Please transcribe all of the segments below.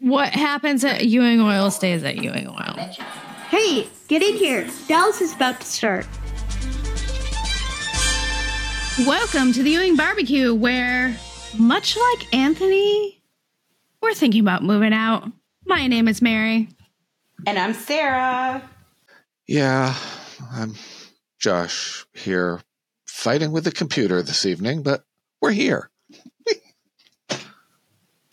What happens at Ewing Oil stays at Ewing Oil. Hey, get in here. Dallas is about to start. Welcome to the Ewing Barbecue, where, much like Anthony, we're thinking about moving out. My name is Mary. And I'm Sarah. Yeah, I'm Josh here fighting with the computer this evening, but we're here.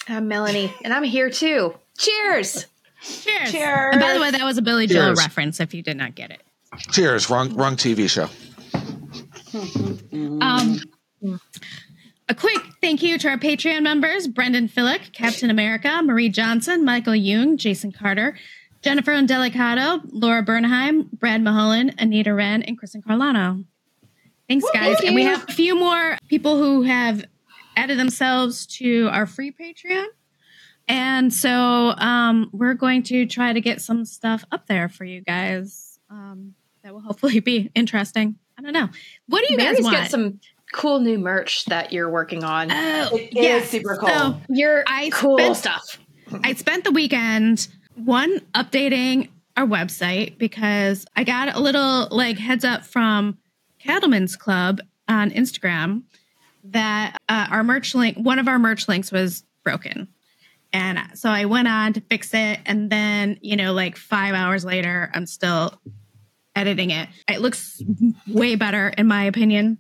I'm Melanie, and I'm here too. Cheers! Cheers. Cheers. And by the way, that was a Billy Joel Cheers. reference if you did not get it. Cheers, wrong wrong TV show. Um, a quick thank you to our Patreon members Brendan Fillick, Captain America, Marie Johnson, Michael Young, Jason Carter, Jennifer Indelicato, Laura Bernheim, Brad Mulholland, Anita Wren, and Kristen Carlano. Thanks, guys. And we have a few more people who have added themselves to our free Patreon. And so um, we're going to try to get some stuff up there for you guys um, that will hopefully be interesting. I don't know. What do you Mary's guys want? got some cool new merch that you're working on. Oh, It is yes. super cool. So Your I cool spent- stuff. I spent the weekend one updating our website because I got a little like heads up from Cattleman's Club on Instagram that uh, our merch link, one of our merch links was broken. And so I went on to fix it. And then, you know, like five hours later, I'm still editing it. It looks way better, in my opinion.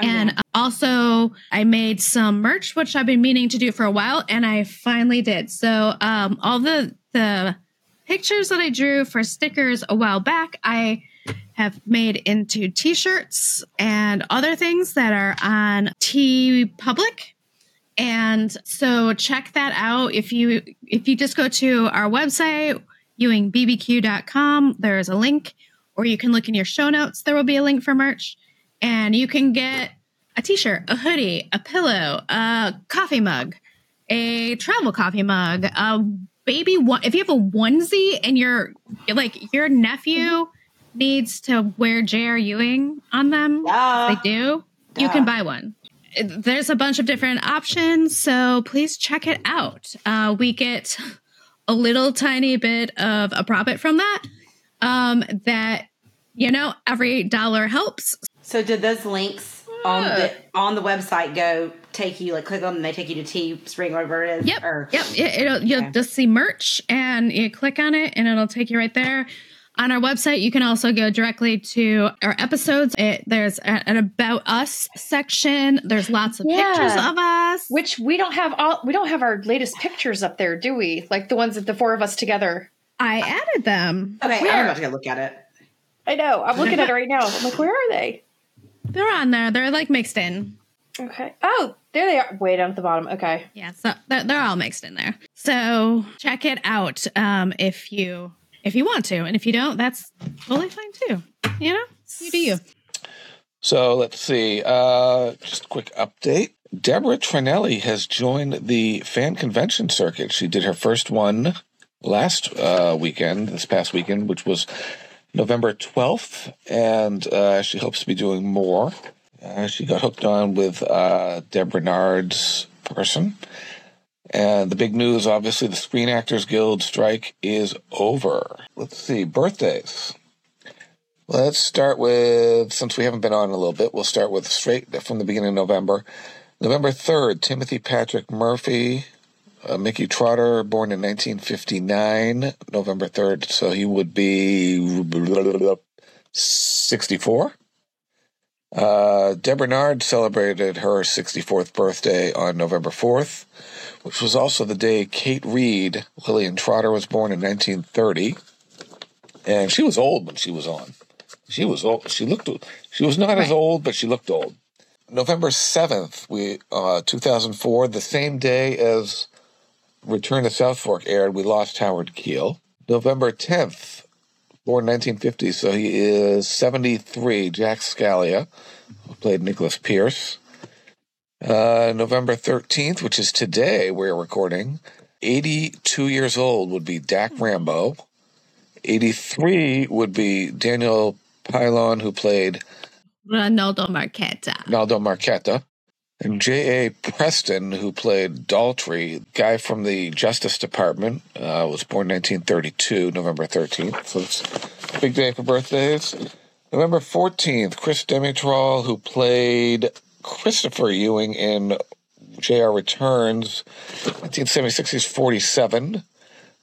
And also, I made some merch, which I've been meaning to do for a while, and I finally did. So, um, all the the pictures that I drew for stickers a while back, I have made into T-shirts and other things that are on T Public. And so, check that out. If you if you just go to our website ewingbbq.com, there is a link, or you can look in your show notes. There will be a link for merch and you can get a t-shirt, a hoodie, a pillow, a coffee mug, a travel coffee mug, a baby one. If you have a onesie and your like your nephew needs to wear J.R. Ewing on them, Yeah. they do. You can buy one. There's a bunch of different options, so please check it out. Uh, we get a little tiny bit of a profit from that. Um, that you know, every dollar helps. So did those links on the on the website go take you like click on them and they take you to Teespring or whatever it is? Yep. Or, Yep. It, it'll, you'll Okay. just see merch and you click on it and it'll take you right there. On our website, you can also go directly to our episodes. It, there's a- an about us section. There's lots of Yeah. pictures of us. Which we don't have all we don't have our latest pictures up there, do we? Like the ones that the four of us together. I added them. Okay, Where? I'm about to go look at it. I know. I'm looking at it right now. I'm like, where are they? They're on there. They're like mixed in. Okay. Oh, there they are. Way down at the bottom. Okay. Yeah, so they're, they're all mixed in there. So check it out um, if you if you want to, and if you don't, that's totally fine too. You know, you do you. So let's see. Uh, just a quick update. Deborah Tranelli has joined the fan convention circuit. She did her first one last uh, weekend, this past weekend, which was November 12th, and uh, she hopes to be doing more. Uh, she got hooked on with uh, Deb Rennard's person. And the big news, obviously, the Screen Actors Guild strike is over. Let's see, birthdays. Let's start with, since we haven't been on in a little bit, we'll start with straight from the beginning of November. November 3rd, Timothy Patrick Murphy, uh, Mickey Trotter, born in 1959, November 3rd, so he would be 64. Uh, Deb Rennard celebrated her 64th birthday on November 4th, which was also the day Kate Reid, Lillian Trotter, was born in 1930. And she was old when she was on. She was old. She looked. She was not as old, but she looked old. November seventh, we uh, two thousand four, the same day as Return to South Fork aired, we lost Howard Keel. November tenth, born nineteen fifty, so he is seventy three. Jack Scalia, who played Nicholas Pierce. Uh, November thirteenth, which is today, we're recording. Eighty two years old would be Dak Rambo. 83 would be Daniel Pilon, who played Ronaldo Marchetta. Ronaldo Marchetta. And J.A. Preston, who played Daltrey, guy from the Justice Department, uh, was born 1932, November 13th. So it's a big day for birthdays. November 14th, Chris Demetral, who played Christopher Ewing in JR Returns, 1976, he's 47.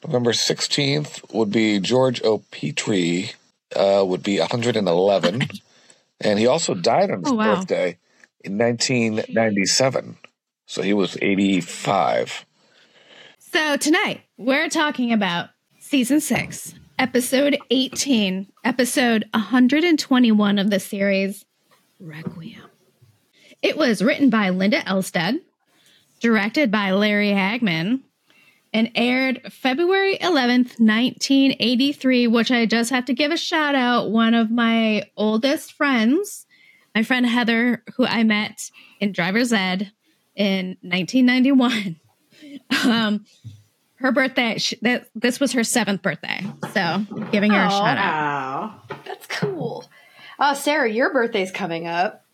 November 16th would be George O. Petrie, uh, would be 111. And he also died on his Oh, wow. birthday in 1997. So he was 85. So tonight we're talking about season six, episode 18, episode 121 of the series, Requiem. It was written by Linda Elstad, directed by Larry Hagman, and aired February 11th, 1983, which I just have to give a shout out. One of my oldest friends, my friend Heather, who I met in driver's ed in 1991. Um, her birthday, sh that this was her seventh birthday. So giving her a shout out. Oh. That's cool. Oh, Sarah, your birthday's coming up.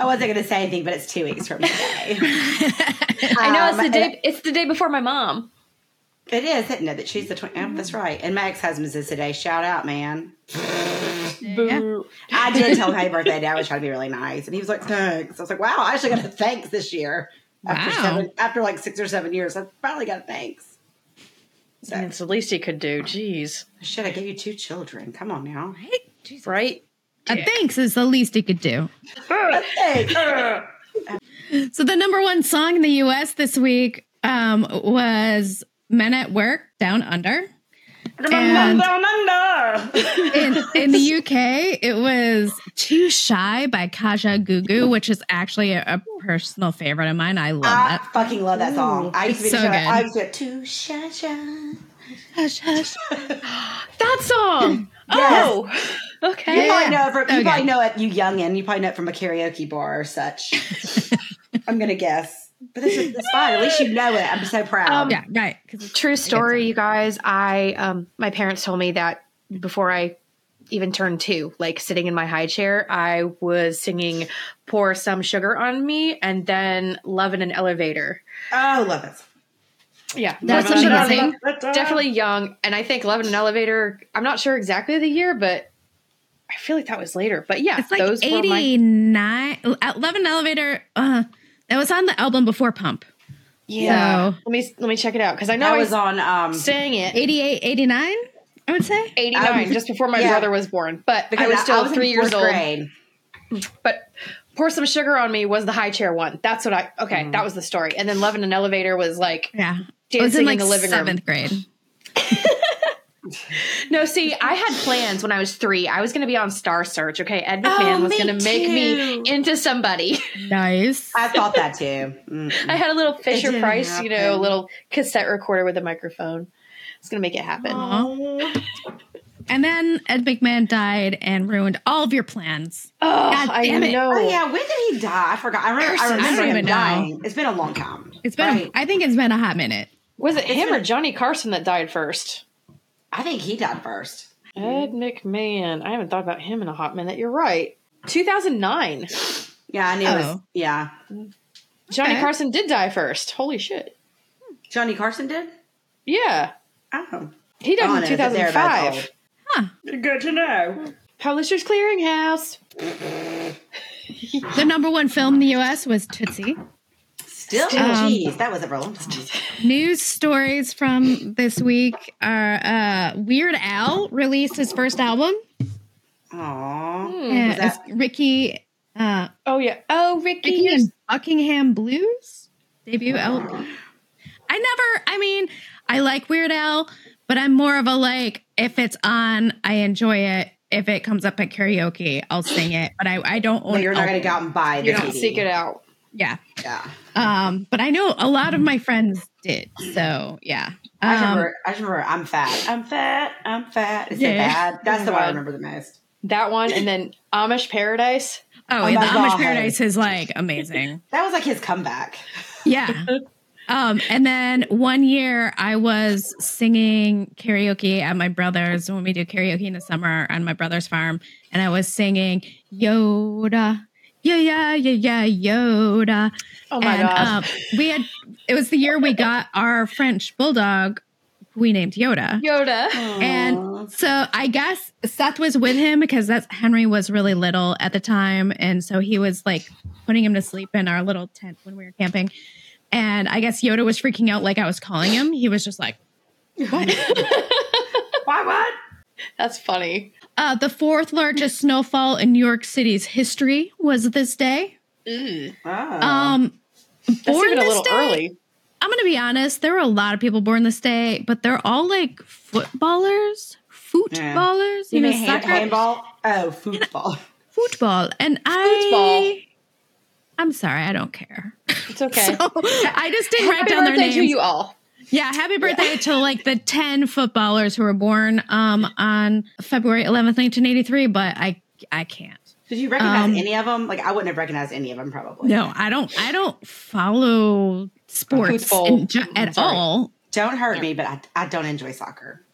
I wasn't going to say anything, but it's two weeks from today. I know it's Um, the day. It's the day before my mom. It is, isn't it? That she's the 20. Oh, that's right. And my ex husband's is today. Shout out, man. Boo. I did tell him happy birthday. I was trying to be really nice. And he was like, thanks. I was like, wow, I actually got a thanks this year. After, Wow. seven, after like six or seven years, I finally got a thanks. So, It's the least he could do. Jeez. shit, I gave you two children. Come on now. Right? A thanks is the least he could do. Thanks. So the number one song in the U.S. this week um, was "Men at Work" Down Under. And in, in the UK, it was "Too Shy" by Kajagoogoo, which is actually a, a personal favorite of mine. I love I that. fucking love that song. I used to be it's so show. good. I used to do too shy shy. Hush, hush. That song. Yes. Oh. You Okay. probably know it from, you Okay. probably know it, you youngin. You probably know it from a karaoke bar or such. I'm gonna guess, but this is it's fine. At least you know it. I'm so proud. Um, Yeah, right. 'cause it's- True story, you guys. I um my parents told me that before I even turned two, like sitting in my high chair, I was singing "Pour Some Sugar on Me" and then "Love in an Elevator." oh, love it. Yeah, That's Love in an amazing. Definitely young, and I think "Love in an Elevator." I'm not sure exactly the year, but I feel like that was later. But yeah, It's like those were my 89. Eleven Elevator. Uh, that was on the album before Pump. yeah. So- let me let me check it out because I know I was was on. Um, saying it. 88, 89, I would say. 89 Um, just before my yeah. brother was born but because i was still in three years fourth old grade. but pour some sugar on me was the high chair one that's what i okay Mm. that was the story and then love in an elevator was like Yeah. I was in like in the living room seventh grade. no see i had plans when i was three i was going to be on star search okay ed mcmahon Oh, was going to make me into somebody Nice. I thought that too. Mm. i had a little fisher didn't price you know a little cassette recorder with a microphone it's going to make it happen And then Ed McMahon died and ruined all of your plans. oh God i damn it. know Oh yeah, when did he die? I forgot. I remember. I Curses. I remember don't him even know. dying. It's been a long time. It's been, Right. I think it's been a hot minute. Was it him been- or johnny carson that died first I think he died first. Ed McMahon. I haven't thought about him in a hot minute. You're right. 2009. Yeah, I knew. It was, Oh. yeah, Johnny Okay. Carson did die first. Holy shit. Johnny Carson did. Yeah. Oh, He died Oh, in no, that they're about 2005. old. Good to know. Publishers Clearinghouse. The number one film in the US was Tootsie. Still, Um, jeez, that was a long time. News stories from this week are uh, Weird Al released his first album. Aww. Yeah, that- Ricky, uh, Oh, yeah. Oh, Ricky. Ricky and Buckingham Blues debut album. I never, I mean, I like Weird Al, but I'm more of a like, if it's on, I enjoy it. If it comes up at karaoke, I'll sing it, but I, I don't own But you're not going to go out and buy the You don't CD. seek it out. Yeah. Yeah. Um, but I know a lot of my friends did. So yeah. I Um, remember. I remember. I'm fat. I'm fat. I'm fat. Is it bad? That's Oh the my one I remember the most. That one. And then Amish Paradise. oh, Oh yeah, my the Amish Paradise is like amazing. That was like his comeback. Yeah. Um, and then one year I was singing karaoke at my brother's when we do karaoke in the summer on my brother's farm, and I was singing Yoda, yeah, yeah, yeah, yeah, Yoda. Oh my and god. um, we had it was the year we got our French bulldog, we named Yoda. Yoda. And so I guess Seth was with him because that's Henry was really little at the time. And so he was like putting him to sleep in our little tent when we were camping. And I guess Yoda was freaking out like I was calling him. He was just like, what? Why what? That's funny. Uh, the fourth largest snowfall in New York City's history was this day. Mm. Um, that's born even a little day- early. I'm going to be honest. There were a lot of people born this day, but they're all like footballers, footballers, you know, mean hand, soccer- handball? Oh, football. football. And I, Football. I'm sorry, I don't care. It's okay. So I just didn't write Happy down their names. to you all. Yeah, happy birthday to like the 10 footballers who were born um, on February 11th, 1983, but I I can't. Did you recognize Um, any of them? Like I wouldn't have recognized any of them probably. No, I don't I don't follow sports in at all. Don't hurt me, but I, I don't enjoy soccer.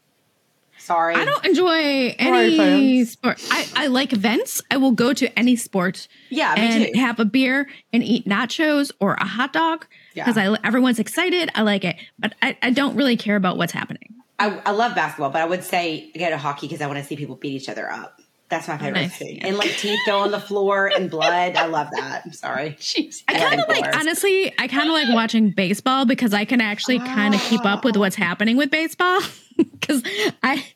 Sorry. I don't enjoy any fans. sport. I, I like events. I will go to any sport Yeah, and too. have a beer and eat nachos or a hot dog because Yeah. I everyone's excited. I like it, but I, I don't really care about what's happening. I, I love basketball, but I would say go to hockey because I want to see people beat each other up. That's my favorite nice. thing. And like teeth go on the floor and blood. I love that. I'm sorry. Jeez. I kind of like, bars. honestly, I kind of like watching baseball because I can actually kind of keep up with what's ah. happening with baseball. Because I,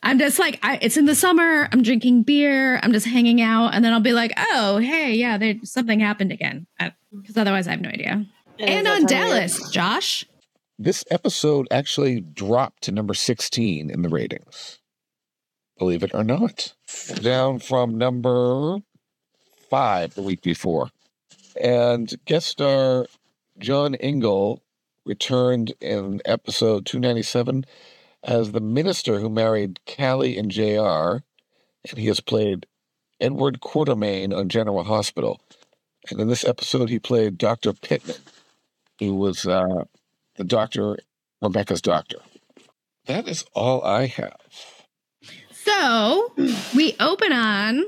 I'm just like, I, it's in the summer. I'm drinking beer. I'm just hanging out, and then I'll be like, oh, hey, yeah, there something happened again. Because otherwise, I have no idea. It and on that time of year. Dallas, Josh. This episode actually dropped to number 16 in the ratings. Believe it or not. Down from number five the week before. And guest star John Ingle returned in episode 297 as the minister who married Callie and JR. And he has played Edward Quartermaine on General Hospital. And in this episode, he played Dr. Pittman, who was uh, the doctor, Rebecca's doctor. That is all I have. So we open on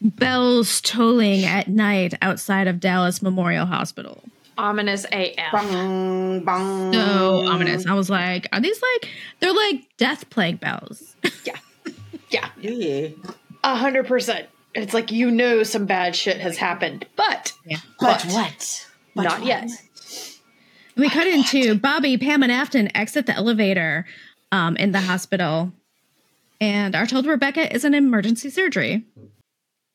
bells tolling at night outside of Dallas Memorial Hospital. Ominous AF. Bong, bong. So ominous. I was like, are these like they're like death plague bells? Yeah. Yeah. Yeah. A hundred percent. It's like you know some bad shit has happened, but But what? But not what? yet. We cut into Bobby, Pam, and Afton exit the elevator um, in the hospital and are told Rebecca is in emergency surgery.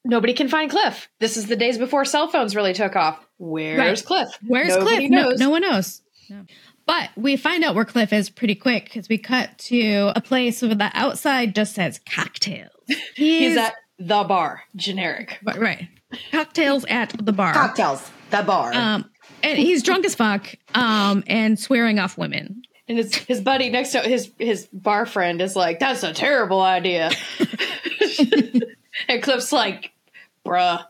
Nobody can find Cliff. This is the days before cell phones really took off. Where's Right. Cliff? Where's Nobody Cliff? No, knows. no one knows. No. But we find out where Cliff is pretty quick because we cut to a place where the outside just says cocktails. He's at the bar. Generic. right, right. Cocktails at the bar. Cocktails. The bar. Um, and he's drunk as fuck um, and swearing off women. And his his buddy next to his his bar friend is like, "That's a terrible idea." and Cliff's like, "Bruh,"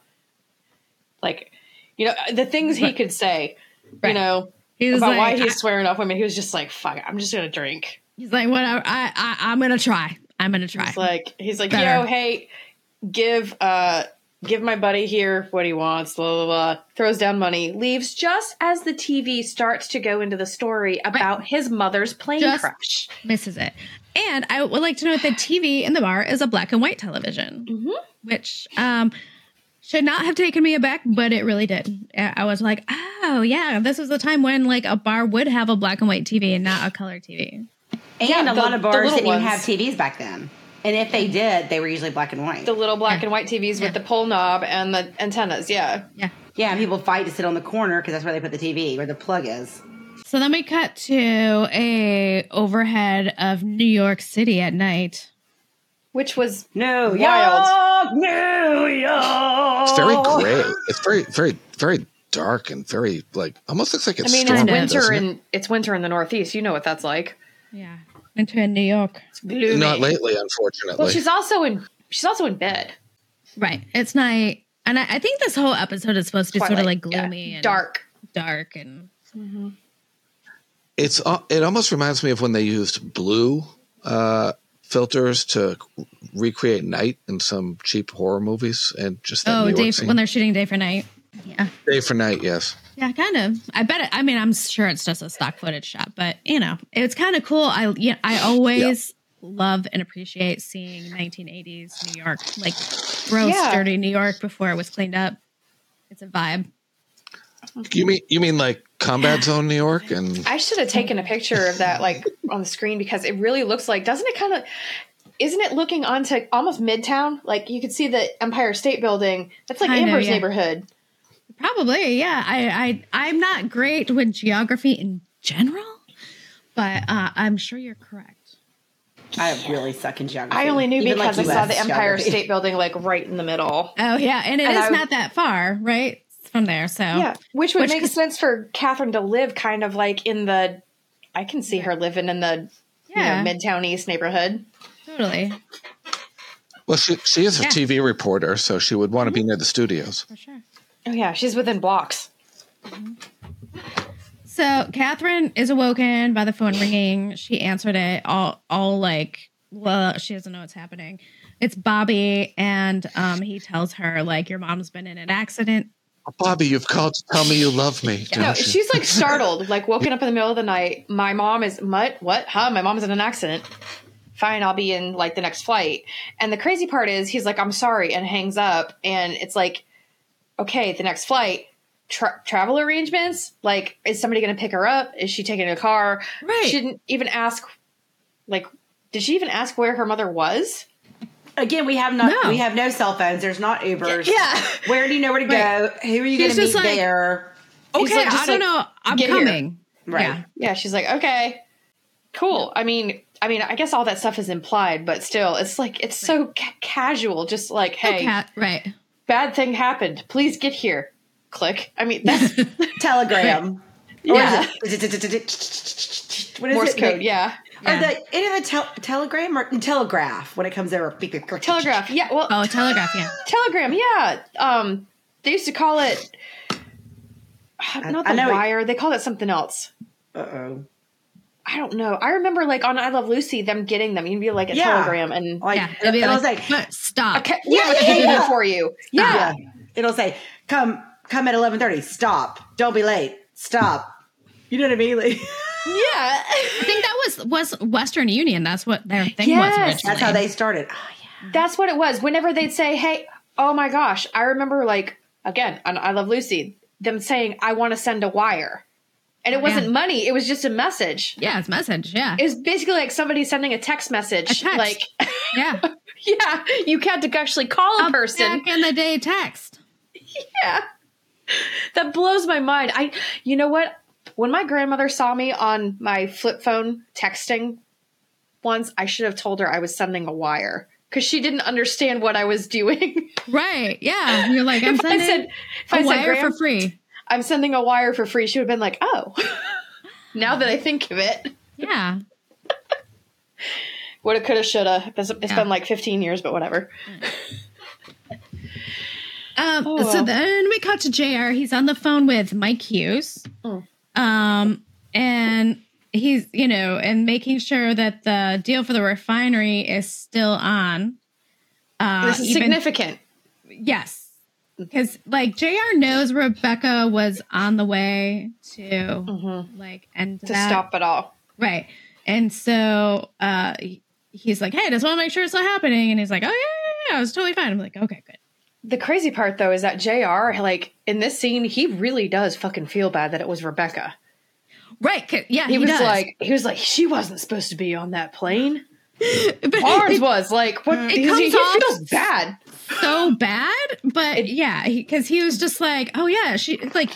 like, you know, the things he could say, Right. you know, He's about why he's swearing off women. He was just like, "Fuck, it, I'm just gonna drink." He's like, whatever. I, I, I'm gonna try. I'm gonna try. He's like, he's like, Better. "Yo, hey, give uh." Give my buddy here what he wants, blah, blah, blah. Throws down money, leaves just as the TV starts to go into the story about his mother's plane Just- crash. misses it. And I would like to note that TV in the bar is a black and white television, Mm-hmm. which um, should not have taken me aback, but it really did. I I was like, oh yeah, this is the time when like a bar would have a black and white TV and not a color TV. and yeah, a the- lot of bars didn't even have TVs back then. And if they did, they were usually black and white. The little black and white TVs with the pull knob and the antennas. Yeah. Yeah. yeah, and people fight to sit on the corner because that's where they put the TV, where the plug is. So then we cut to a overhead of New York City at night. Which was No, Wild. York, New York. It's very gray. It's very, very, very dark and very like almost looks like I it's mean, storming, it's winter doesn't it? in it's winter in the Northeast. You know what that's like. Yeah. Winter in New York. It's gloomy. Not lately, unfortunately. Well, she's also in she's also in bed. Right. It's night. And I, I think this whole episode is supposed to be sort of like Twilight. Yeah. gloomy and dark. dark and It's uh, it almost reminds me of when they used blue uh, filters to recreate night in some cheap horror movies and just that Oh, New day scene. when they're shooting day for night. Yeah. day for night. Yes. Yeah, kind of. I bet. It, I mean, I'm sure it's just a stock footage shot, but you know, it's kind of cool. I yeah, I always love and appreciate seeing 1980s New York, like gross, Yeah. dirty New York before it was cleaned up. It's a vibe. You mean you mean like Combat Zone New York and I should have taken a picture of that like on the screen because it really looks like doesn't it kind of isn't it looking onto almost midtown? Like you could see the Empire State Building. That's like Kinda, Amber's yeah. neighborhood. Probably, yeah. I, I I'm not great with geography in general, but uh, I'm sure you're correct. I really suck in geography. I only knew Even like because I saw the Empire geography. State Building like right in the middle. Oh yeah, and it is And I- not that far, right? From there, so Yeah, which would Which make could- sense for Katherine to live kind of like in the. I can see her living in the yeah, you know Midtown East neighborhood. totally well she she is a Yeah. TV reporter, so she would want to be near the studios. for sure. Oh yeah, she's within blocks. So Katherine is awoken by the phone ringing. She answered it all, all like, well, she doesn't know what's happening. It's Bobby, and um, he tells her like, your mom's been in an accident. Bobby, you've called to tell me you love me. No, she's like startled, like woken up in the middle of the night. My mom is what? What? Huh? My mom's in an accident. Fine, I'll be in like the next flight. And the crazy part is, he's like, "I'm sorry," and hangs up. And it's like, okay, the next flight. Tra- travel arrangements? Like, is somebody going to pick her up? Is she taking a car? Right. She didn't even ask. Like, did she even ask where her mother was? Again, we have not. No. We have no cell phones. There's not Ubers. Yeah. Where do you know where to Right. go? Who are you going to meet just like- there? Okay, like, I don't like, know. I'm "Get here." coming. Right. Yeah. Yeah, she's like, okay, cool. I mean, I mean, I guess all that stuff is implied, but still, it's like it's so ca- casual. Just like, hey, Cat, right. Bad thing happened. Please get here. Click. I mean, that's Telegram. Yeah. Or what is Morse it? code. Yeah, Or the any of the tel- telegram or telegraph when it comes over. beep, beep, beep. telegraph. Yeah, well, Oh, telegraph. Yeah. telegram. Yeah. Um, they used to call it not I the it- wire. They called it something else. Uh oh. I don't know. I remember like on I Love Lucy, them getting them. You'd be like a Yeah. telegram and Like yeah. It'd be it'll like, say, stop. okay, we have a yeah, yeah. for you. Yeah. yeah. It'll say, "Come, come at eleven thirty. Stop. Don't be late. Stop." You know what I mean? Like, yeah. I think that was was Western Union. That's what their thing Yes. was originally. that's how they started. Oh, yeah. That's what it was. Whenever they'd say, "Hey, oh my gosh," I remember like again on I Love Lucy, them saying, "I want to send a wire," and it wasn't yeah. money; it was just a message. Yeah, it's message. Yeah. It was basically like somebody sending a text message. A text. Like, yeah. yeah, you can't actually call a A person. back in the day text. Yeah, that blows my mind. I, you know what? When my grandmother saw me on my flip phone texting once, I should have told her I was sending a wire because she didn't understand what I was doing. Right. Yeah. You're like, I'm if I sending said, if I a said, wire "Gram, for free. I'm sending a wire for free, she would have been like, oh. now that I think of it, Yeah. woulda, coulda, shoulda. It's, it's Yeah. been like 15 years, but whatever. Um, Oh, So then we cut to JR. He's on the phone with Mike Hughes. Oh. Um, and he's, you know, and making sure that the deal for the refinery is still on. Uh, this is even- significant. Yes. Because, like, JR knows Rebecca was on the way to, like, end Mm-hmm. to that. stop it all. Right. And so uh, he's like, hey, I just want to make sure it's not happening. And he's like, oh, yeah, yeah, yeah, I was totally fine. I'm like, okay, good. The crazy part, though, is that JR, like, in this scene, he really does fucking feel bad that it was Rebecca. Right. Yeah, He, he, was does. like, he was like, she wasn't supposed to be on that plane. but Barnes was like, what? Uh, it he, comes he off- feels bad. so bad. But yeah, because he, was just like, oh, yeah, she, like,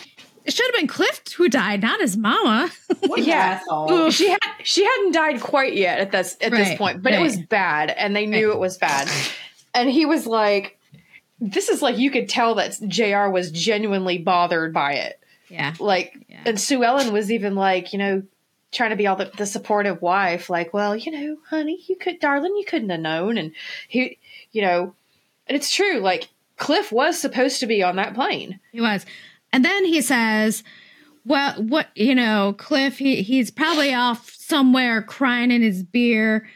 it should have been Cliff who died, not his mama. What Yeah. asshole. She had she hadn't died quite yet at this at this point, but it was bad, and they knew it was bad. And he was like, "This is like you could tell that Jr. was genuinely bothered by it." yeah. Like, Yeah. and Sue Ellen was even like, you know, trying to be all the, the supportive wife, like, "Well, you know, honey, you could, darling, you couldn't have known." And he, you know, and it's true. Like Cliff was supposed to be on that plane. He was. And then he says, well, what, you know, Cliff, he, he's probably off somewhere crying in his beer.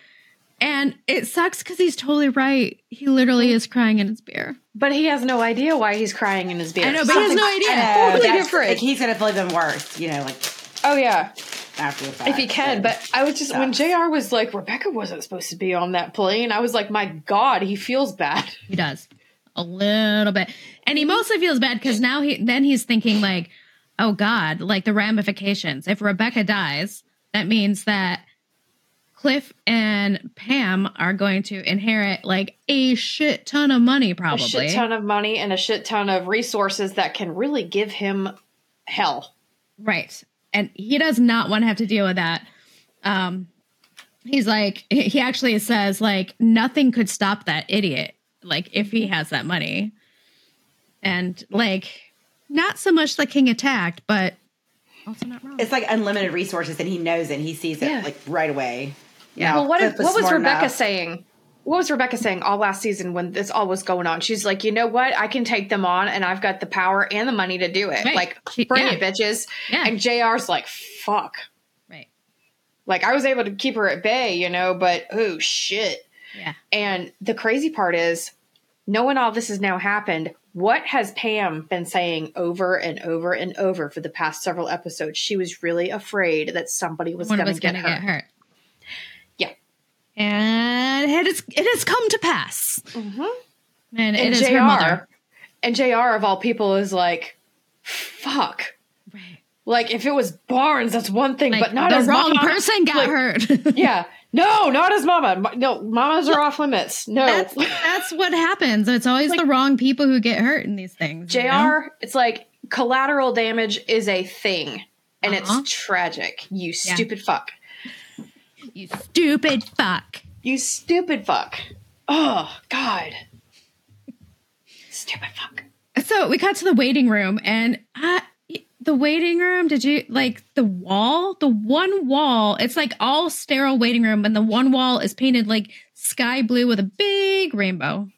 And it sucks because he's totally right. He literally is crying in his beer. But he has no idea why he's crying in his beer. I know, but he has no idea. know, Totally different. Like he's gonna feel even worse, you know, like oh yeah, after the fact. if he can. So- But I was just when Jr. was like Rebecca wasn't supposed to be on that plane. I was like, my God, he feels bad. He does a little bit, and he mostly feels bad because now he then he's thinking like, oh God, like the ramifications. If Rebecca dies, that means that Cliff and Pam are going to inherit like a shit ton of money, probably. A shit ton of money and a shit ton of resources that can really give him hell. Right. And he does not want to have to deal with that. Um he's like he actually says like nothing could stop that idiot like if he has that money. And like not so much the king attacked, but also not wrong. it's like unlimited resources, and he knows it. and He sees it Yeah. like right away. Yeah. Well, what, Cliff what was smart Rebecca enough. saying? What was Rebecca saying all last season when this all was going on? She's like, you know what? I can take them on, and I've got the power and the money to do it. Right. Like, She- bring yeah. it, bitches. Yeah. And Jr's like, fuck. right. Like, I was able to keep her at bay, you know, but oh shit. Yeah. And the crazy part is, knowing all this has now happened, what has Pam been saying over and over and over for the past several episodes? She was really afraid that somebody was going to get, get hurt. Yeah. And it has it has come to pass. Mm-hmm. And, it And is JR, her mother. and JR of all people is like, fuck. Right. Like if it was Barnes, that's one thing, Like, but not the wrong mama. person got Like, hurt. Yeah, no, not his mama. No, mamas are off limits. No, That's that's what happens. It's always the wrong people who get hurt in these things. Jr. you know? It's like collateral damage is a thing, and Uh-huh. it's tragic. You stupid fuck. You stupid fuck. You stupid fuck. Oh God. Stupid fuck. So we got to the waiting room, and uh, the waiting room. Did you like the wall? The one wall. It's like all sterile waiting room, and the one wall is painted like sky blue with a big rainbow.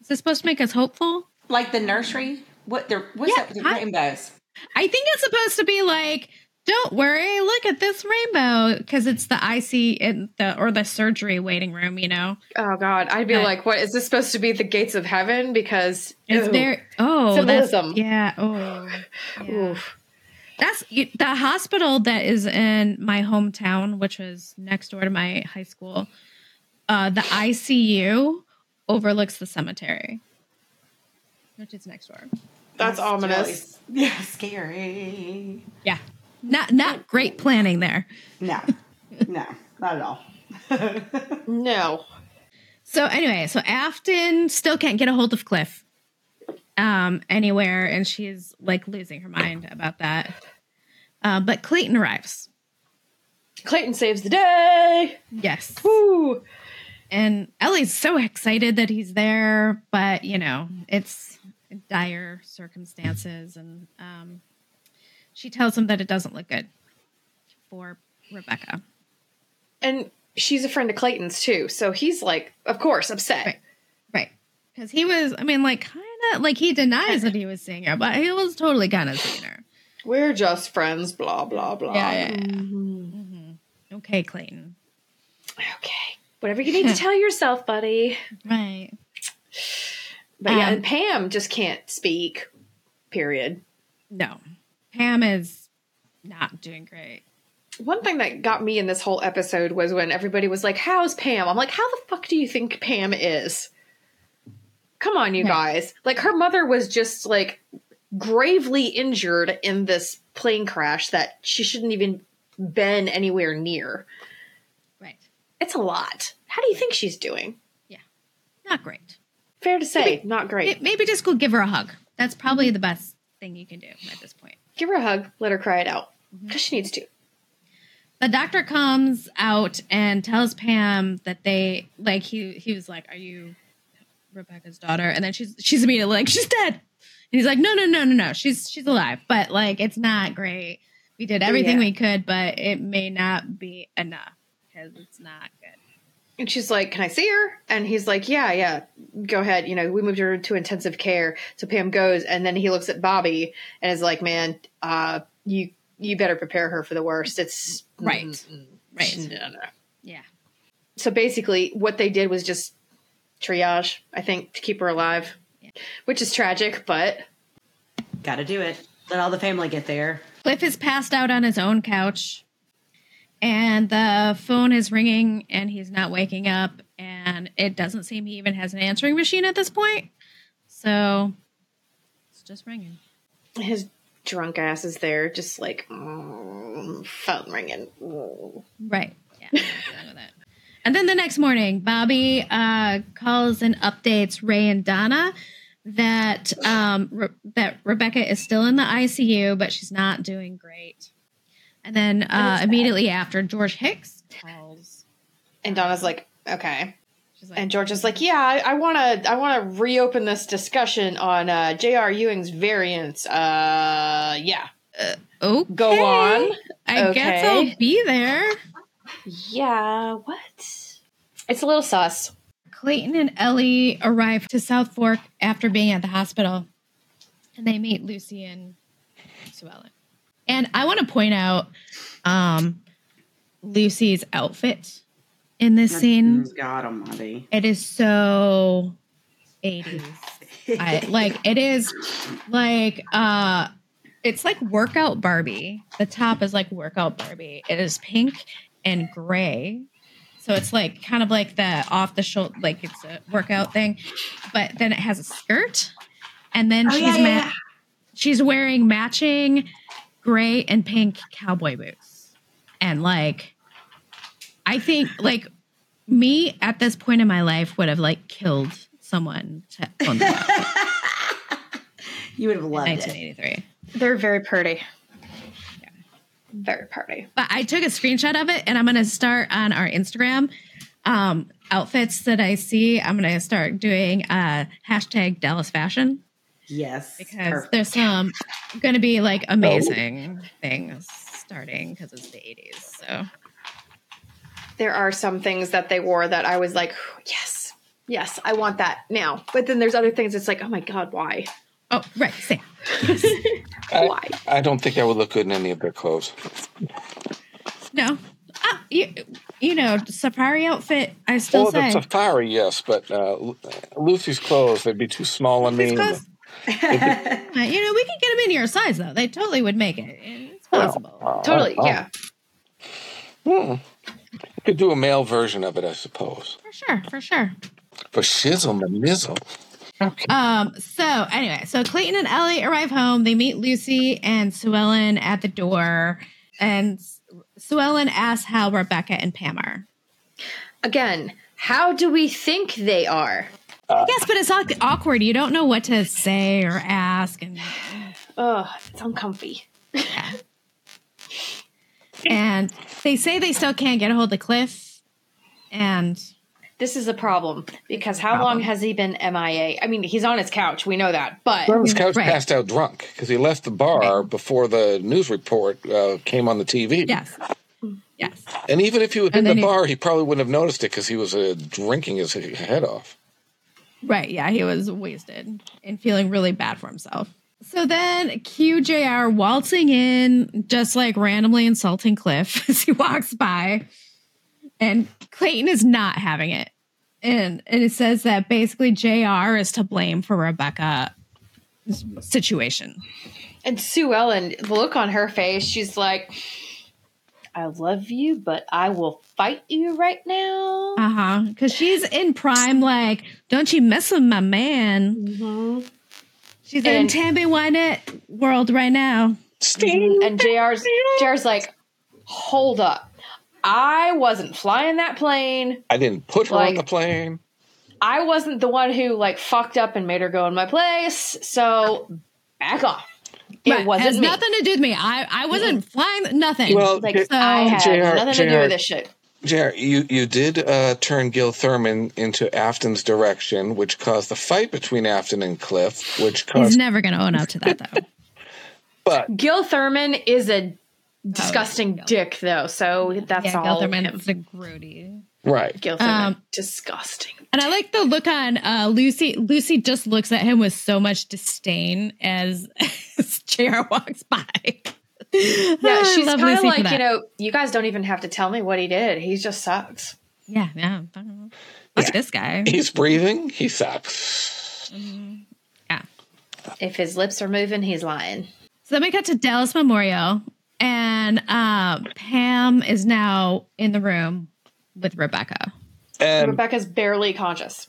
Is this supposed to make us hopeful? Like the nursery. What? The, what's Yeah, up with the I- rainbows? I think it's supposed to be like, don't worry, look at this rainbow because it's the IC in the or the surgery waiting room. You know, Oh God, I'd be Yeah. like, what is this supposed to be? The gates of heaven? Because it's ew. very oh that's Symbolism. yeah oh yeah. Oof. That's the hospital that is in my hometown, which was next door to my high school. Uh, the ICU overlooks the cemetery, which is next door. That's ominous. Really, yeah, scary. Yeah, not not great planning there. No, no, not at all. No. So anyway, so Afton still can't get a hold of Cliff um, anywhere, and she's like losing her mind about that. Uh, but Clayton arrives. Clayton saves the day. Yes. Woo. And Ellie's so excited that he's there, but you know, it's dire circumstances and um she tells him that it doesn't look good for Rebecca. And she's a friend of Clayton's too, so he's like, of course, upset. Right. Right. Because he was I mean, like kinda like he denies that he was seeing her, but he was totally kinda seeing her. We're just friends, blah blah blah. Yeah, yeah, yeah. Mhm. Okay, Clayton. Okay. Whatever you need to tell yourself, buddy. Right. But yeah, Um, and Pam just can't speak. Period. No. Pam is not doing great. One thing that got me in this whole episode was when everybody was like, How's Pam? I'm like, How the fuck do you think Pam is? Come on, you guys. Like, her mother was just like gravely injured in this plane crash that she shouldn't even been anywhere near. Right. It's a lot. How do you think she's doing? Yeah. Not great. Fair to say, not great. Maybe just go give her a hug. That's probably the best thing you can do at this point. Give her a hug, let her cry it out. Mm-hmm. Because she needs to. The doctor comes out and tells Pam that they like he he was like, "Are you Rebecca's daughter?" And then she's she's immediately like, "She's dead." And he's like, "No, no, no, no, no. She's she's alive, but like it's not great. We did oh, everything Yeah. we could, but it may not be enough because it's not good." And she's like, Can I see her? And he's like, Yeah, yeah, go ahead. You know, we moved her to intensive care. So Pam goes, and then he looks at Bobby and is like, Man, uh, you you better prepare her for the worst. It's Right. mm, Right. no, no. Yeah. so basically, what they did was just triage, I think, to keep her alive, which is tragic, but Got to do it. Let all the family get there. Cliff is passed out on his own couch, and the phone is ringing, and he's not waking up. And it doesn't seem he even has an answering machine at this point. So it's just ringing. his drunk ass is there, just like mm, phone ringing. Mm. Right. Yeah. I'm dealing with it. And then the next morning, Bobby uh, calls and updates Ray and Donna that um, Re- that Rebecca is still in the ICU, but she's not doing great. And then uh, immediately after, George Hicks calls. And Donna's like, okay. Like, And George is like, yeah, I want to, I want to reopen this discussion on uh, J.R. Ewing's variants. Uh, yeah, "Okay, go on. I guess I'll be there." Yeah, what? It's a little sus. Clayton and Ellie arrive to South Fork after being at the hospital, and they meet Lucy and Sue Ellen. And I want to point out um, Lucy's outfit in this scene. God almighty. It is so 80s. I like it is like uh it's like workout Barbie. The top is like workout Barbie. It is pink and gray. So it's like kind of like the off the shoulder like it's a workout thing. But then it has a skirt. And then Oh, she's yeah, ma- yeah, yeah. she's wearing matching gray and pink cowboy boots. And like I think like me at this point in my life would have like killed someone to own that outfit You would have in loved it. 1983. They're very pretty. Yeah. Very pretty. But I took a screenshot of it and I'm going to start on our Instagram. Um, outfits that I see, I'm going to start doing uh, hashtag Dallas fashion Yes. because perfect. there's some going to be like amazing things starting because it's the 80s. So There are some things that they wore that I was like, yes, yes, I want that now. But then there's other things it's like, oh my God, why? Oh, right. Same. Why? I don't think I would look good in any of their clothes. No. Uh, you, you know, safari outfit, I still Well, the say. safari, yes, but uh, Lucy's clothes, they'd be too small on me. Because- Uh, you know, we can get them in your size, though. They totally would make it. It's possible. Totally, oh. yeah. You could do a male version of it, I suppose. For sure. For sure. For shizzle and mizzle. Okay. Um, so anyway, so Clayton and Ellie arrive home. They meet Lucy and Sue Ellen at the door, and Sue Ellen asks how Rebecca and Pam are. Again, how do we think they are? Yes, but it's awkward. You don't know what to say or ask, and Ugh, it's uncomfy. and they say they still can't get a hold of Cliff, and This is a problem because how Problem. long has he been MIA? I mean, he's on his couch. We know that, but on his couch Right. passed out drunk because he left the bar before the news report uh, came on the TV. yes, yes, And even if he was in the he- bar, he probably wouldn't have noticed it because he was uh, drinking his head off. Right, yeah, he was wasted and feeling really bad for himself. So then QJR waltzing in, just like randomly insulting Cliff as he walks by. And Clayton is not having it. And, and it says that basically JR is to blame for Rebecca's situation. and Sue Ellen, the look on her face, she's like, "I love you, but I will fight you right now." Uh huh. Because she's in prime, like, don't you mess with my man. She's in And- Tammy Wynette world right now. And JR's JR's like, "Hold up, I wasn't flying that plane. I didn't put her on the plane. I wasn't the one who like fucked up and made her go in my place. So back off. It Right. wasn't Has me. nothing to do with me. I, I wasn't flying, nothing. Well, Like J- I had JR nothing to do with this shit. JR, you, you did uh, turn Gil Thurman into Afton's direction, which caused the fight between Afton and Cliff, which He's caused. never going to own up to that, though. but Gil Thurman is a disgusting Gil. dick, though. So that's yeah, all. Gilderman him. is a grody. Right, Gil Um, disgusting. And I like the look on uh, Lucy. Lucy just looks at him with so much disdain as, as JR walks by. Yeah, she's love kind of like you know, you guys don't even have to tell me what he did. He just sucks. Yeah, yeah. Look at this guy. He's breathing. He sucks. Yeah. If his lips are moving, he's lying. So then we got to Dallas Memorial, and uh, Pam is now in the room with Rebecca. And Rebecca's barely conscious.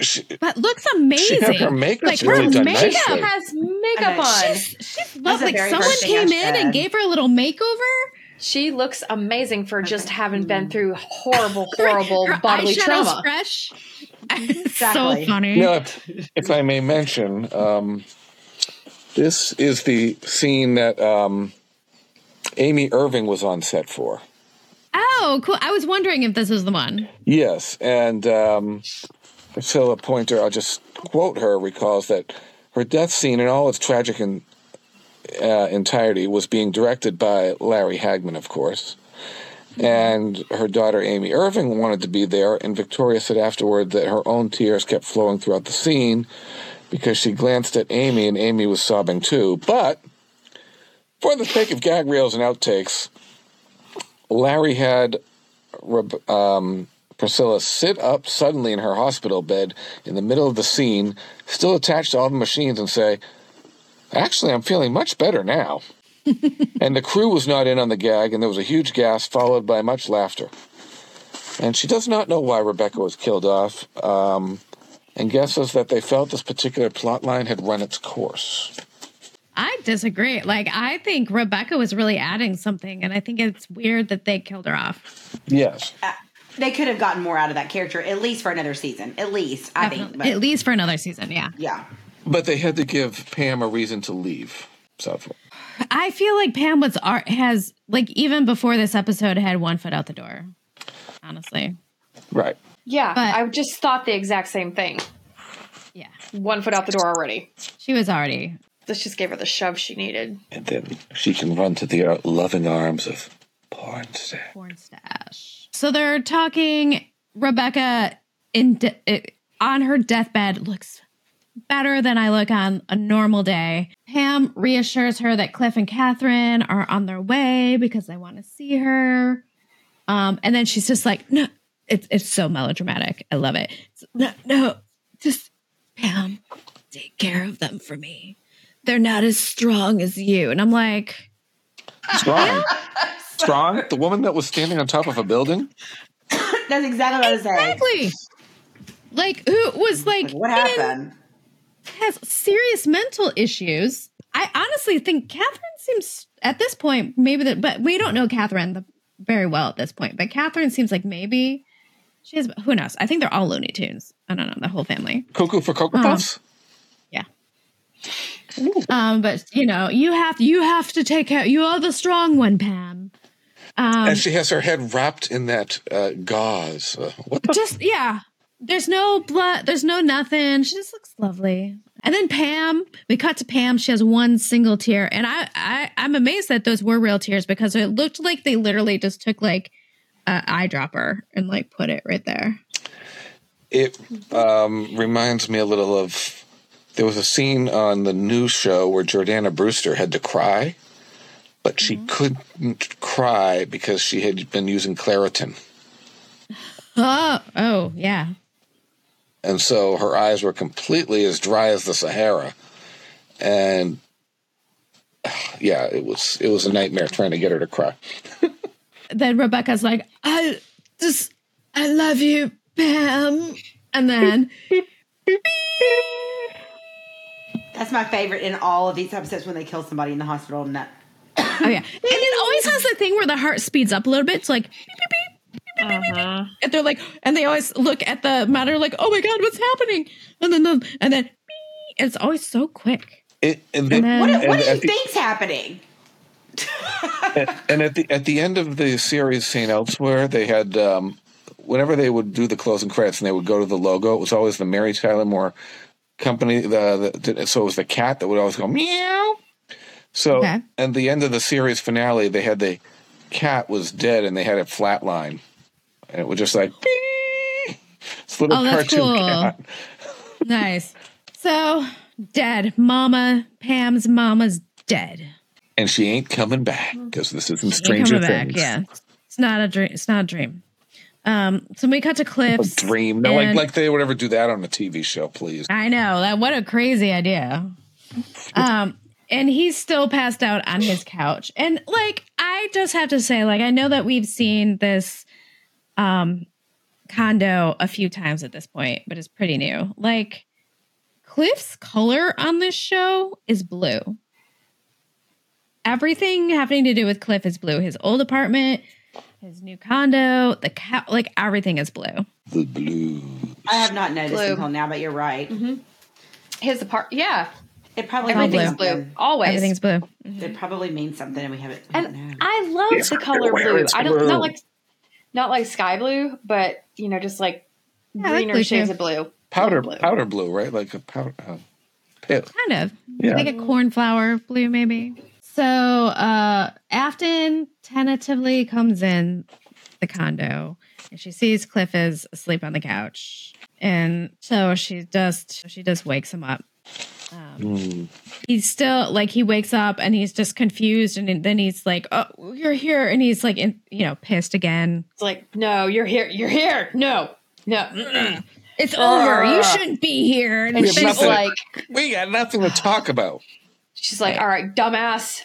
she, But looks amazing. she had her makeup Like, really her done makeup nicely. Has makeup on. She's, she's lovely. Like someone first thing I came in and gave her a little makeover. She looks amazing for just having been through horrible, horrible Her bodily trauma. fresh. Exactly. so funny. You know, if, if I may mention, um, this is the scene that um, Amy Irving was on set for. Oh, cool. I was wondering if this was the one. Yes, and um, Priscilla Pointer, I'll just quote her, recalls that her death scene in all its tragic in, uh, entirety was being directed by Larry Hagman, of course. And her daughter Amy Irving wanted to be there, and Victoria said afterward that her own tears kept flowing throughout the scene because she glanced at Amy and Amy was sobbing too. But for the sake of gag reels and outtakes, Larry had um, Priscilla sit up suddenly in her hospital bed in the middle of the scene, still attached to all the machines, and say, Actually, I'm feeling much better now. and the crew was not in on the gag, and there was a huge gasp followed by much laughter. And she does not know why Rebecca was killed off, um, and guesses that they felt this particular plot line had run its course. I disagree. Like, I think Rebecca was really adding something, and I think it's weird that they killed her off. Yes. Uh, they could have gotten more out of that character, at least for another season. At least, I think. But, At least for another season, yeah. yeah. But they had to give Pam a reason to leave. So, I feel like Pam was art has like even before this episode had one foot out the door. Honestly, right. Yeah, But- I just thought the exact same thing. yeah, One foot out the door already. she was already This just gave her the shove she needed. And then she can run to the uh, loving arms of porn stash. porn stash. So they're talking. Rebecca in de- on her deathbed looks better than I look on a normal day. Pam reassures her that Cliff and Catherine are on their way because they want to see her. Um, and then she's just like, no, it's it's so melodramatic. I love it. It's, no, no, just Pam, take care of them for me. They're not as strong as you. And I'm like, Strong. Strong? The woman that was standing on top of a building? That's exactly what I was saying. exactly. Like who was like What in- happened? has serious mental issues. I honestly think Catherine seems at this point maybe that, but we don't know Catherine the, very well at this point. But Catherine seems like maybe she has. Who knows? I think they're all Looney Tunes. I don't know the whole family. Cuckoo for Cocoa Uh-huh. Puffs? Yeah. Um, but you know, you have you have to take care. You are the strong one, Pam. Um, and she has her head wrapped in that uh, gauze. Uh, what just yeah. There's no blood. There's no nothing. She just looks lovely. And then Pam, we cut to Pam. She has one single tear, and I, I I'm amazed that those were real tears because it looked like they literally just took like a eyedropper and like put it right there. It um, reminds me a little of. There was a scene on the news show where Jordana Brewster had to cry, but she Mm-hmm. couldn't cry because she had been using Claritin. Oh, oh yeah. and so her eyes were completely as dry as the Sahara, and yeah, it was it was a nightmare trying to get her to cry. Then Rebecca's like, I just I love you, Pam. And then That's my favorite in all of these episodes when they kill somebody in the hospital. And that, oh yeah, and it always has the thing where the heart speeds up a little bit. It's like. beep, beep, beep. Uh-huh. and they're like, and they always look at the matter like, oh my god, what's happening? And then, the, and then, beep. it's always so quick. It, and, And then, then- what, and what do you the- think's happening? and at the at the end of the series St. Elsewhere, they had um, whenever they would do the closing credits and they would go to the logo, it was always the Mary Tyler Moore company. The, the so it was the cat that would always go meow. So Okay. at the end of the series finale, they had the cat was dead and they had it flatline, and it was just like "Beep." this little Oh, cartoon cool. cat. Nice. So dead. Mama, Pam's mama's dead. And she ain't coming back because this isn't Stranger coming back. Things. Yeah, it's not a dream. It's not a dream. Um, so we cut to A Cliff's dream. No, like like they would ever do that on a TV show, please. I know that. What a crazy idea. Um, and he's still passed out on his couch. And like, I just have to say, like, I know that we've seen this um condo a few times at this point, but it's pretty new. Like, Cliff's color on this show is blue. Everything happening to do with Cliff is blue. His old apartment, his new condo, the cat, like everything is blue. The blue. I have not noticed Blue. until now, but you're right. Mm-hmm. His apartment, yeah, It probably everything's means blue. something. Always. Everything's blue. It probably means something, and we haven't. And known. I love It's the color blue. I don't blue. not like not like sky blue, but you know, just like Yeah, I like greener shades too. of blue. Powder Blue. powder blue, right? Like a powder uh, pale. Kind of. Yeah. Like a cornflower blue, maybe. So uh Afton tentatively comes in the condo and she sees Cliff is asleep on the couch. And so she just she just wakes him up. Um, Mm. he's still like he wakes up and he's just confused and then he's like, "Oh, you're here," and he's like, in, you know, pissed again. It's like, no, you're here. You're here. No, no. mm-mm. It's over. You shouldn't be here. And And We she's nothing- like, We got nothing to talk about. She's like, Right. all right, dumbass.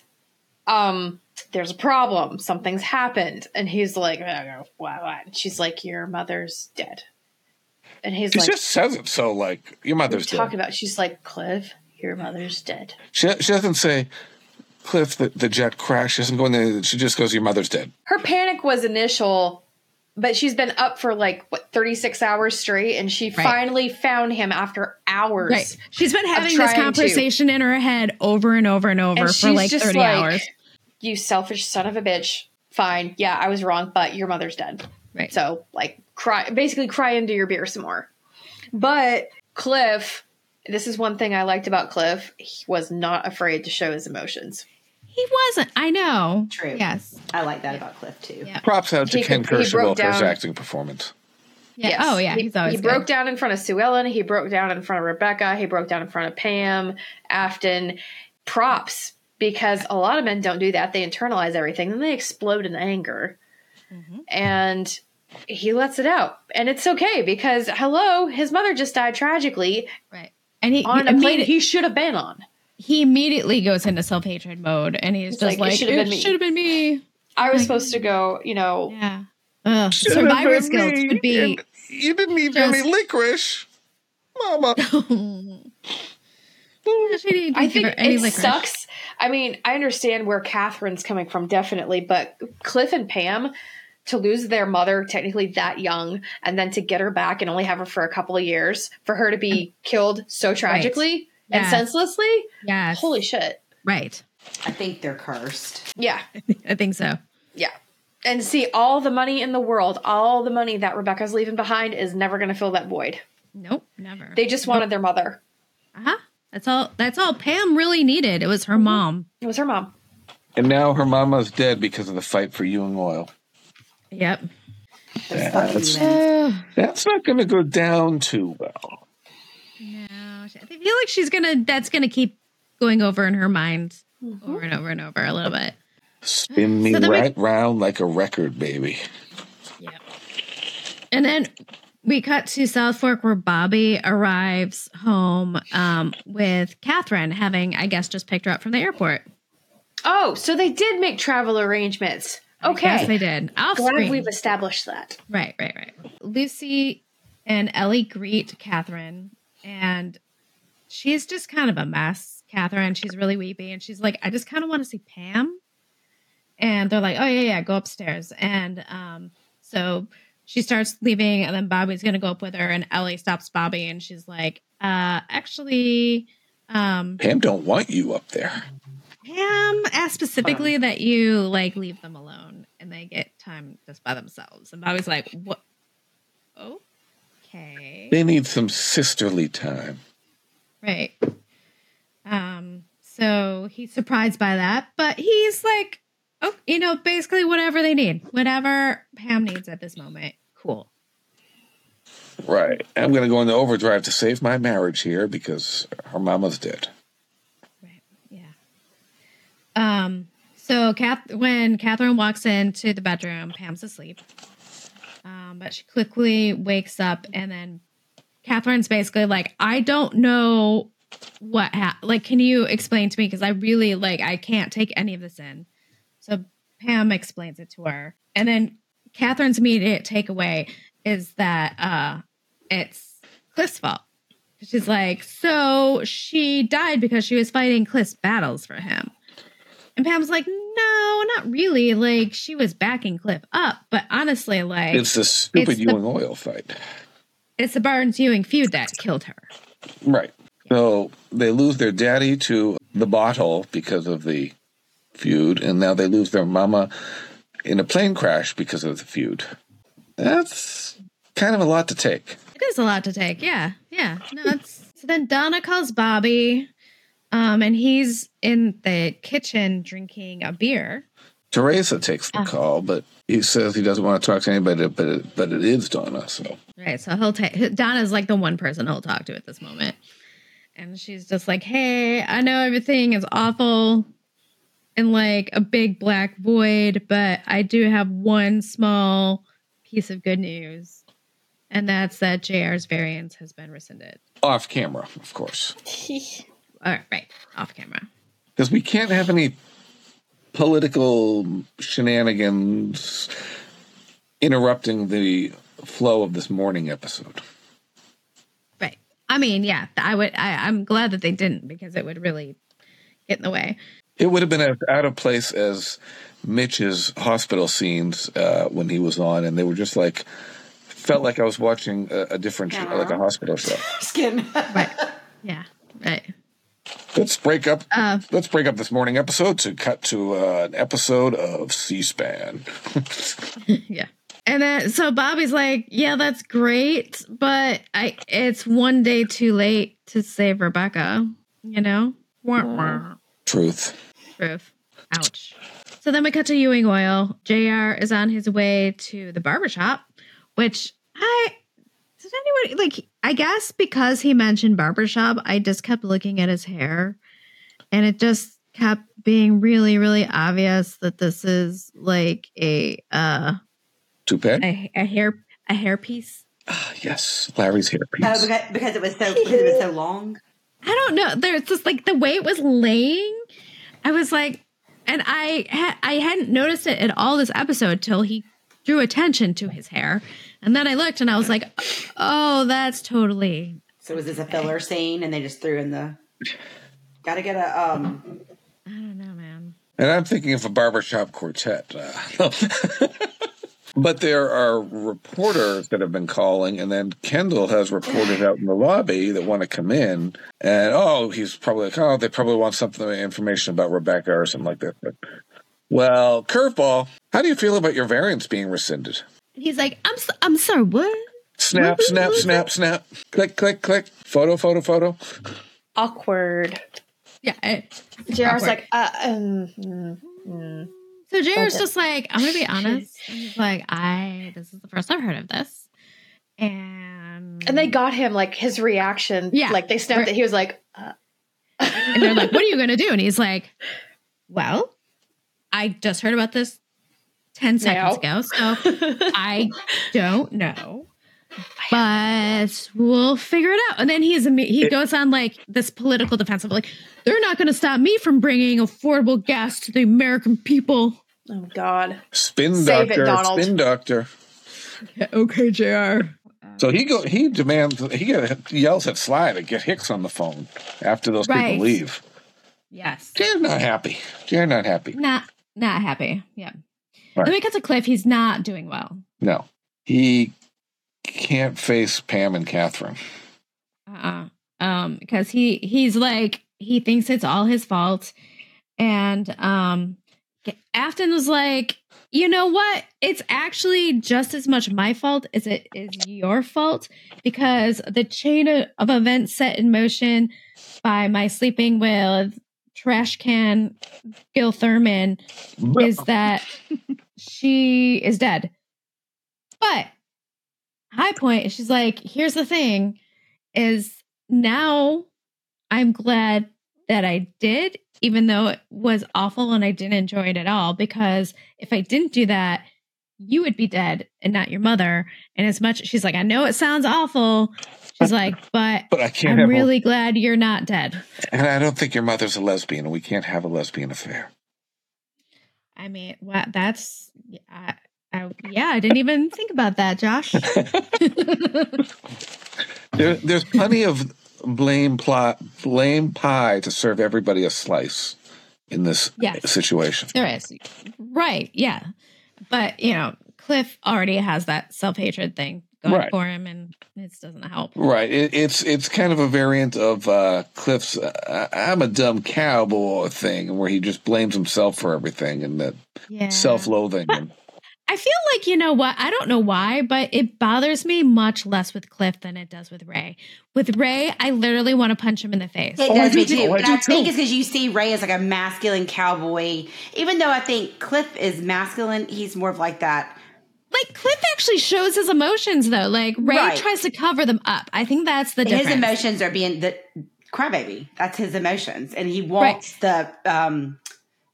Um, there's a problem. Something's happened. And he's like, "Oh, what, what? And she's like, your mother's dead. And he's like She like, just says it so like your what are you mother's talking dead. about? She's like, Cliff, your mother's dead. She, she doesn't say, Cliff, the, the jet crashed. She doesn't go in there. She just goes, your mother's dead. Her panic was initial, but she's been up for like what 36 hours straight, and she Right. finally found him after hours. Right. She's been having this trying to. conversation in her head over and over and over And for like 30 like, hours. You selfish son of a bitch. Fine, yeah, I was wrong, but your mother's dead. Right. So like cry basically cry into your beer some more. But Cliff, this is one thing I liked about Cliff. He was not afraid to show his emotions. He wasn't. I know. True. Yes. I like that about Cliff too. Yeah. Props out to He Ken could- he for his acting performance. Yeah. Yes. Oh yeah. He, he's always he good. broke down in front of Sue Ellen. He broke down in front of Rebecca. He broke down in front of Pam, Afton. Props because a lot of men don't do that. They internalize everything, then they explode in anger, Mm-hmm. and he lets it out, and it's okay because hello, his mother just died tragically Right. And he on he, a plane he should have been on. He immediately goes into self hatred mode, and he's It's just like, it like, should've been "It me." should have been me." I was Like- supposed to go, you know, Yeah. Ugh. Should've Survivor been skills me, would be. and You didn't eat just- any licorice, Mama. I think any it licorice. sucks. I mean, I understand where Catherine's coming from, definitely, but Cliff and Pam to lose their mother technically that young and then to get her back and only have her for a couple of years for her to be killed so tragically and senselessly. Yes. Holy shit. Right. I think they're cursed. Yeah. I think so. Yeah. And see, all the money in the world, all the money that Rebecca's leaving behind is never going to fill that void. Nope. Never. They just wanted their mother. uh huh. That's all. That's all Pam really needed. It was her mom. It was her mom. And now her mama's dead because of the fight for Ewing Oil. Yep. Those that's- That's not going to go down too well. No, I feel like she's gonna. That's gonna keep going over in her mind over and over and over a little bit. Spin me So then we- right round like a record, baby. Yep. And then we cut to South Fork where Bobby arrives home um, with Catherine, having, I guess, just picked her up from the airport. Oh, so they did make travel arrangements. Okay. Yes, they did. Off Glad screen. we've established that. Right, right, right. Lucy and Ellie greet Catherine, and she's just kind of a mess. Catherine, she's really weepy, and she's like, "I just kind of want to see Pam." And they're like, "Oh yeah, yeah, go upstairs." And um, so she starts leaving, and then Bobby's gonna go up with her, and Ellie stops Bobby, and she's like, "Uh, actually, um, Pam don't want you up there. Pam asked specifically that you like leave them alone and they get time just by themselves. And Bobby's like, "What? Okay, They need some sisterly time. right." Um, so he's surprised by that, but he's like, "Oh, you know, basically whatever they need, whatever Pam needs at this moment, cool." Right. I'm going to go into overdrive to save my marriage here because her mama's dead. Right. Yeah. Um. So, Kath, when Catherine walks into the bedroom, Pam's asleep. Um, but but she quickly wakes up and then Catherine's basically like, I don't know what ha- like can you explain to me because I really like I can't take any of this in. So Pam explains it to her. And then Catherine's immediate takeaway is that uh it's Cliff's fault. She's like, so she died because she was fighting Cliff's battles for him. And Pam's like, no, not really. Like she was backing Cliff up, but honestly, like It's the stupid It's the- Ewing oil fight. it's the Barnes Ewing feud that killed her. Right. So they lose their daddy to the bottle because of the feud, and now they lose their mama in a plane crash because of the feud. That's kind of a lot to take. It is a lot to take. Yeah. Yeah. No, it's so then Donna calls Bobby. Um, and he's in the kitchen drinking a beer. Teresa takes the Ah. call, but he says he doesn't want to talk to anybody, but it, but it is Donna. So Right. So he'll take Donna's like the one person he'll talk to at this moment. And she's just like, Hey, I know everything is awful and like a big black void, but I do have one small piece of good news. And that's that JR's variance has been rescinded. off camera, of course, All right, right, off camera. because we can't have any political shenanigans interrupting the flow of this morning episode. Right. I mean, yeah, I would. I, I'm glad that they didn't because it would really get in the way. It would have been as out of place as Mitch's hospital scenes uh, when he was on, and they were just like felt like I was watching a, a different show, like a hospital show. Skin. Right. yeah. Right. Let's break up. Uh, let's break up this morning episode to cut to uh, an episode of C-SPAN. yeah. And then so Bobby's like, yeah, that's great, but I it's one day too late to save Rebecca. You know. Wah. Truth. Truth. Ouch. So then we cut to Ewing Oil. JR is on his way to the barbershop, which I did anybody like I guess because he mentioned barbershop, I just kept looking at his hair and it just kept being really, really obvious that this is like a uh Toupee. a, a hair a hair piece. Ah, yes, Larry's hairpiece. Oh, because, because it was so because it was so long. I don't know. There's just like the way it was laying. I was like, and I ha- I hadn't noticed it at all this episode till he drew attention to his hair, and then I looked and I was like, oh, that's totally So was this a filler scene, and they just threw in the? Got to get a um. I don't know, man. And I'm thinking of a barbershop quartet. Uh, but there are reporters that have been calling, and then Kendall has reported out in the lobby that want to come in. And oh, he's probably like, oh, they probably want something information about Rebecca or something like that. But well, curveball. How do you feel about your variance being rescinded? And he's like, I'm so, I'm sorry, what? Snap, snap, snap, snap. Click, click, click. Photo, photo, photo. Awkward. Yeah. it- JR's Awkward. like, uh, um, mm, mm. So JR's Okay. just like, I'm gonna be honest. He's like, I this is the first I've heard of this, and and they got him like his reaction. Yeah. like they snapped it. He was like, uh, and they're like, "What are you going to do?" And he's like, "Well, I just heard about this ten seconds Now. ago, so I don't know, but we'll figure it out." And then he's imme- he goes on like this political defensive, like they're not going to stop me from bringing affordable gas to the American people. oh God, Spin Save it, doctor, Donald. spin doctor. Okay, Jr. So he go he demands he get, yells at Sly to get Hicks on the phone after those Right. people leave. Yes, they're not happy. They're not happy. not not happy. Yeah. Right. Then we cut to Cliff. He's not doing well. No. He can't face Pam and Catherine. uh-uh. um because he he's like he thinks it's all his fault and um afton was like you know what it's actually just as much my fault as it is your fault because the chain of, of events set in motion by my sleeping with trash can gil thurman is that she is dead. But high point, she's like, here's the thing is now I'm glad that I did, even though it was awful and I didn't enjoy it at all. Because if I didn't do that, you would be dead and not your mother. And as much she's like, I know it sounds awful. She's like, but But I can't I'm really glad you're not dead. and I don't think your mother's a lesbian, and we can't have a lesbian affair. I mean, what that's I, I, yeah, I didn't even think about that, Josh. There, there's plenty of blame plot, blame pie to serve everybody a slice in this Yes. situation. there is. Right, yeah. But, you know, Cliff already has that self-hatred thing going Right. for him and it doesn't help. Right. It, it's it's kind of a variant of uh, Cliff's uh, "I'm a dumb cowboy" thing, where he just blames himself for everything and that Yeah. self-loathing. And, I feel like you know what I don't know why, but it bothers me much less with Cliff than it does with Ray. With Ray, I literally want to punch him in the face. It Oh, I does me do too. too. I But do I think too. it's because you see Ray as like a masculine cowboy. Even though I think Cliff is masculine, he's more of like that. Like Cliff actually shows his emotions though. Like Ray Right. tries to cover them up. I think that's the difference. His emotions are being the crybaby. That's his emotions, and he wants the um,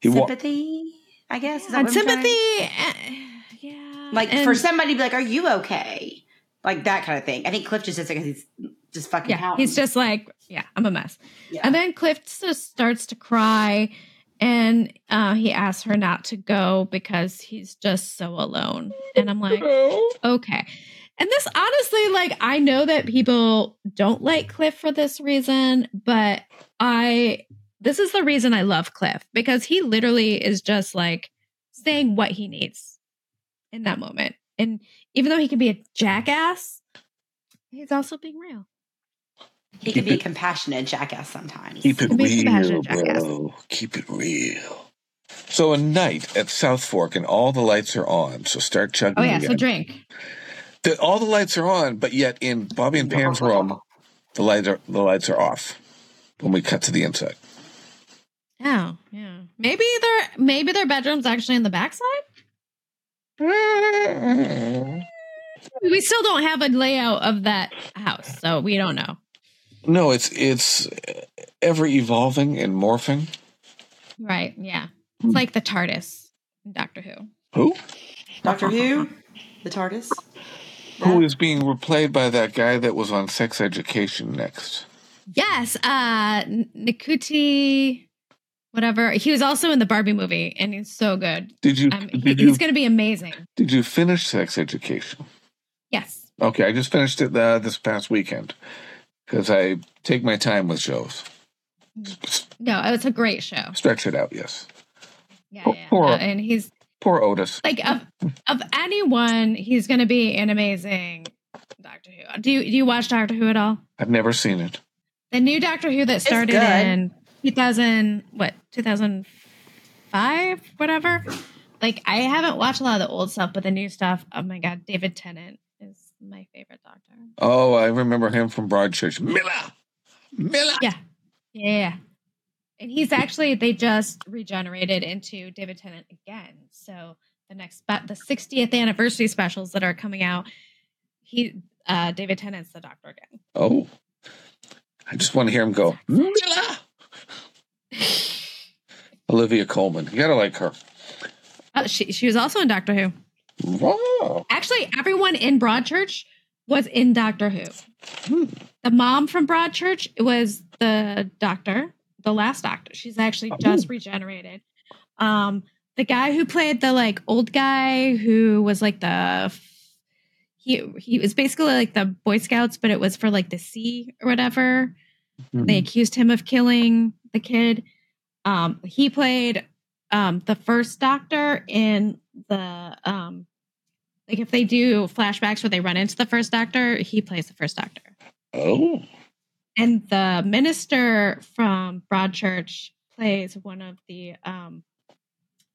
he wa- sympathy. I guess is that and what I'm trying- sympathy. yeah. like and- for somebody to be like, "Are you okay?" Like that kind of thing. I think Cliff just is because he's just fucking. yeah, pouting. he's just like, yeah, I'm a mess. Yeah. And then Cliff just starts to cry, and uh, he asks her not to go because he's just so alone. And I'm like, okay. And this honestly, like, I know that people don't like Cliff for this reason, but I, this is the reason I love Cliff because he literally is just like saying what he needs in that moment. And even though he can be a jackass, he's also being real. He can be a compassionate jackass sometimes. Keep it It makes real, jackass. bro. Keep it real. So a night at South Fork, and all the lights are on. So start chugging. Oh, yeah. again. So drink. The- all the lights are on, but yet in Bobby and Pam's room, the lights are the lights are off. When we cut to the inside, Oh, yeah. Maybe their maybe their bedroom's actually in the backside. We still don't have a layout of that house, so we don't know. No, it's it's ever evolving and morphing. Right? Yeah. It's like the TARDIS in Doctor Who. Who? Doctor Who, the TARDIS. Who is being replayed by that guy that was on Sex Education next? Yes, uh N- Nikuti whatever. He was also in the Barbie movie and he's so good. Did you Um, he- you he's going to be amazing. did you finish Sex Education? Yes. Okay, I just finished it uh, this past weekend because I take my time with shows. No, it's a great show. Stretch it out, yes. Yeah, Poor- yeah. poor- Uh, and he's Poor Otis. like of of anyone, he's going to be an amazing Doctor Who. Do you do you watch Doctor Who at all? I've never seen it. The new Doctor Who that started in 2000 what 2005 whatever. Like I haven't watched a lot of the old stuff, but the new stuff. Oh my god, David Tennant is my favorite Doctor. Oh, I remember him from Broadchurch. Miller, Miller. Yeah, yeah. And he's actually they just regenerated into David Tennant again. So the next spe- the 60th anniversary specials that are coming out, he uh David Tennant's the Doctor again. Oh, I just want to hear him go. Miller. Olivia Colman. You gotta like her. Uh, she she was also in Doctor Who. Wow. Actually, everyone in Broadchurch was in Doctor Who. Hmm. The mom from Broadchurch was the doctor, the last doctor. She's actually just regenerated. Um, the guy who played the like old guy who was like the he he was basically like the Boy Scouts, but it was for like the sea or whatever. They accused him of killing the kid. Um, he played um, the first doctor in the um, like if they do flashbacks where they run into the first doctor, he plays the first doctor. Oh, And the minister from Broadchurch plays one of the um,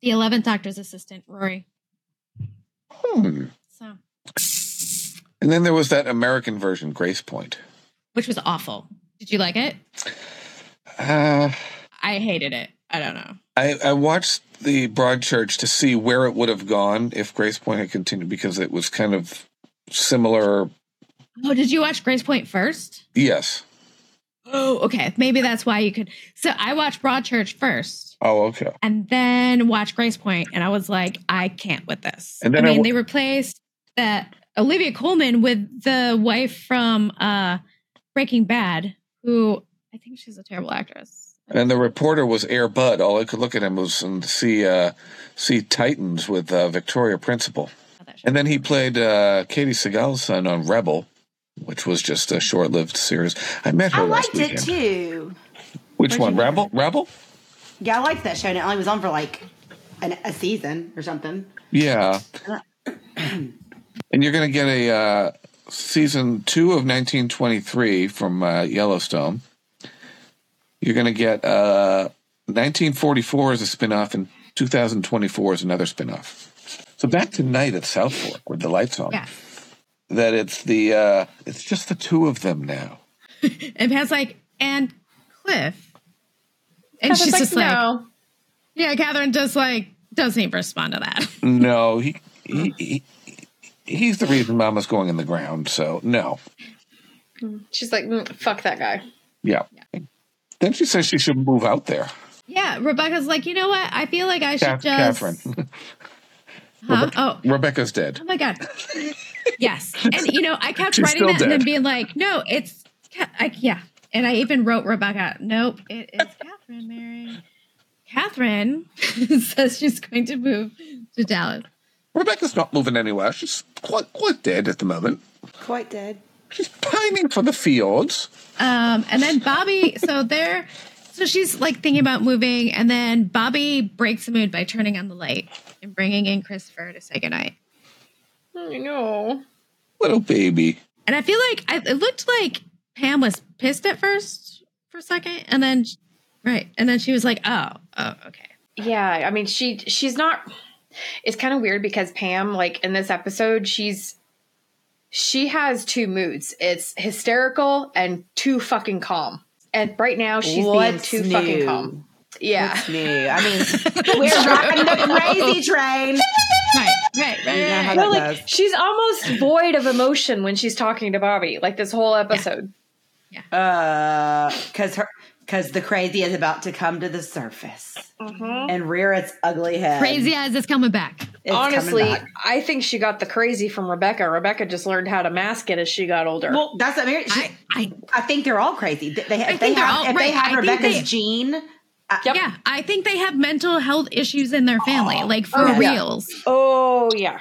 the eleventh doctor's assistant, Rory. hmm. So, And then there was that American version, Gracepoint. which was awful. Did you like it? Uh, I hated it. I don't know. I, I watched the Broadchurch to see where it would have gone if Gracepoint had continued because it was kind of similar. Oh, did you watch Gracepoint first? Yes. Oh, okay. Maybe that's why you could. So I watched Broadchurch first Oh, okay. and then watched Gracepoint, and I was like, I can't with this. And then I I mean, w- they replaced that Olivia Colman with the wife from uh Breaking Bad, who I think she's a terrible actress. And the reporter was Air Bud. All I could look at him was and see uh, see Titans with uh, Victoria Principal. And then he played uh, Katey Sagal's son on Rebel, which was just a short-lived series. I met her I liked it too. Which Where'd one? Rebel? Rebel? Yeah, I liked that show. And it only was on for like an, a season or something. Yeah. and you're going to get a uh, season two of 1923 from uh, Yellowstone. You're going to get uh, 1944 as a spinoff, and 2024 is another spinoff. So back to night at South Fork with the lights on. Yeah. That it's the uh, it's just the two of them now. And Pat's like, and Cliff. And Catherine's she's like, just like, no. yeah, Catherine just like doesn't even respond to that. No, he, he, he he's the reason Mama's going in the ground. So no, She's like, "Mm, fuck that guy. yeah. Then she says she should move out there. Yeah, Rebecca's like, you know what? I feel like I should Kath- just. Catherine. Huh? Oh, Rebecca's dead. oh my god. yes, and you know, I kept She's writing still that and then being like, no, it's, Ca- I, yeah, and I even wrote Rebecca. Nope, it is Catherine, Mary. Catherine says she's going to move to Dallas. Rebecca's not moving anywhere. She's quite quite dead at the moment. Quite dead. She's pining for the fields. Um, and then Bobby, so they're, so she's like thinking about moving, and then Bobby breaks the mood by turning on the light and bringing in Christopher to say goodnight. I know. Little baby. And I feel like I, it looked like Pam was pissed at first for a second, and then right, and then she was like, "Oh, oh, okay." Yeah, I mean, she she's not. It's kind of weird because Pam, like in this episode, she's she has two moods. It's hysterical and too fucking calm. And right now, she's being too new? fucking calm. Yeah, What's new? I mean, we're riding the crazy train. Right, right, right. You know how right. that no, like goes. she's almost void of emotion when she's talking to Bobby. Like this whole episode. Yeah, uh, because her, because the crazy is about to come to the surface and rear its ugly head. Crazy eyes is coming back. It's Honestly. I think she got the crazy from Rebecca. Rebecca just learned how to mask it as she got older. Well, that's what Mary. She, I, I, I think they're all crazy. They, they, I if they think they're have, all- if they right, I have think Rebecca's they- gene. I, Yep. yeah, I think they have mental health issues in their family, oh. like for Oh, yeah. reals. oh yeah.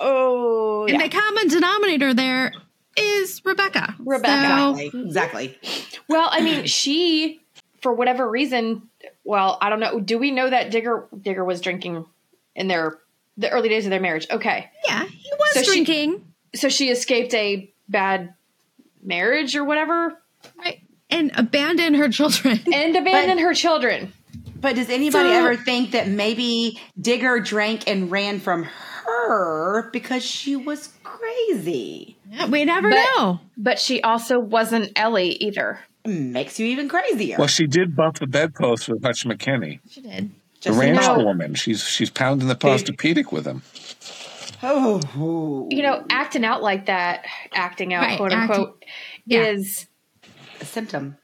Oh And yeah. the common denominator there is Rebecca. Rebecca. So- Exactly. Exactly. Well, I mean, she, for whatever reason, well, I don't know. Do we know that Digger Digger was drinking in their the early days of their marriage? Okay, yeah, he was So she- drinking. so she escaped a bad marriage or whatever, right, and abandoned her children. and abandoned her children. But does anybody So- ever think that maybe Digger drank and ran from her because she was crazy? We never But- know. But she also wasn't Ellie either. Makes you even crazier. Well, she did buff the bedpost with Hutch McKinney, She did. The Just ranch know. woman. She's she's pounding the Posturepedic with him. Oh, You know, acting out like that, acting out, Right, quote acting- unquote, yeah. is a symptom.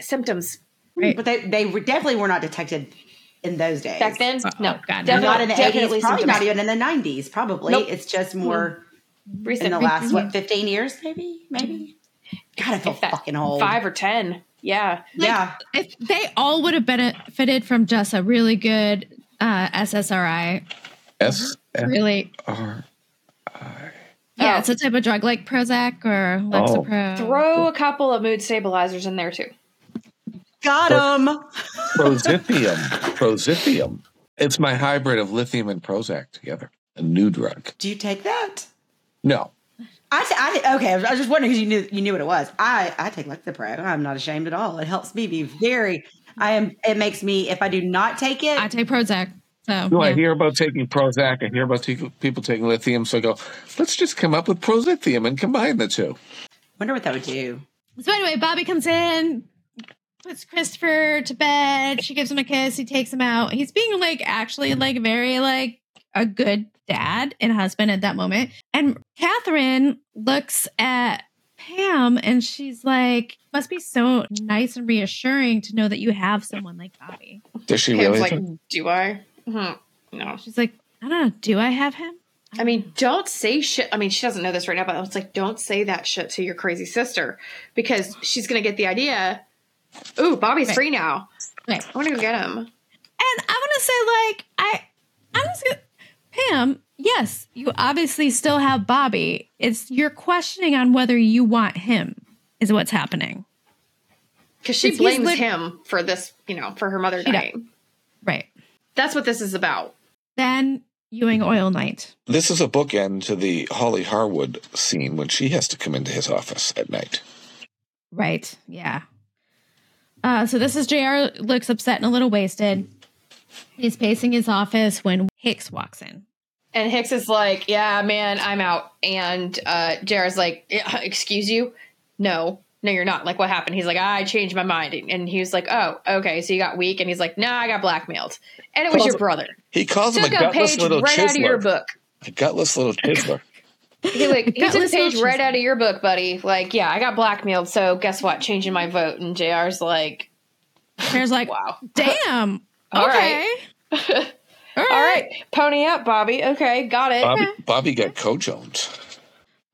symptoms. Right. But they they were definitely were not detected in those days. Back then, uh-uh. no, oh, God, definitely, not in the eighties, probably symptoms. not even in the nineties. Probably Nope. it's just more recent. in the last what mm-hmm. fifteen years, maybe, maybe. Mm-hmm. God, I feel fucking old. five or ten. Yeah, Like, yeah, If they all would have benefited from just a really good uh, SSRI, S really, R. yeah, Oh. it's a type of drug like Prozac or Lexapro. throw a couple of mood stabilizers in there too. got him. Prozithium. Prozithium. It's my hybrid of lithium and Prozac together. A new drug. Do you take that? No. I, t- I okay. I was just wondering because you knew you knew what it was. I I take Lexapro. I'm not ashamed at all. It helps me be very. I am. It makes me if I do not take it. I take Prozac. So No, I hear about taking Prozac. I hear about te- people taking lithium. So I go, let's just come up with Prozithium and combine the two. wonder what that would do. So anyway, Bobby comes in, puts Christopher to bed. She gives him a kiss. He takes him out. He's being like actually like very like a good dad and husband at that moment. And Catherine looks at Pam and she's like, must be so nice and reassuring to know that you have someone like Bobby. Does she Pam's really? like, think- do I? Hmm, no. She's like, I don't know, do I have him? I mean, don't say shit. I mean, she doesn't know this right now, but it's like, don't say that shit to your crazy sister because she's gonna get the idea. Ooh, Bobby's Right. free now. Right. I want to go get him. And I'm gonna say, like, I I'm just gonna Pam, yes, you obviously still have Bobby. It's you're questioning on whether you want him, is what's happening. Because she He's blames lit- him for this, you know, for her mother She does. dying. Right. That's what this is about. Then Ewing Oil Night. This is a bookend to the Holly Harwood scene when she has to come into his office at night. Right. Yeah. Uh, so this is JR looks upset and a little wasted. He's pacing his office when Hicks walks in. And Hicks is like, yeah, man, I'm out. And uh, JR's like, excuse you? No, no, you're not. Like, what happened? He's like, I changed my mind. And he was like, oh, okay. So you got weak. And he's like, no, I got blackmailed. And it was your brother. He calls him a a gutless page little right out of your book. A gutless little chiseler. He like he took a page right out of your book, buddy. Like, yeah, I got blackmailed. So guess what? Changing my vote. And JR's like, There's like, wow. damn. All okay. right. All All right, pony up, Bobby. Okay, got it. Bobby, Bobby got co-Jones.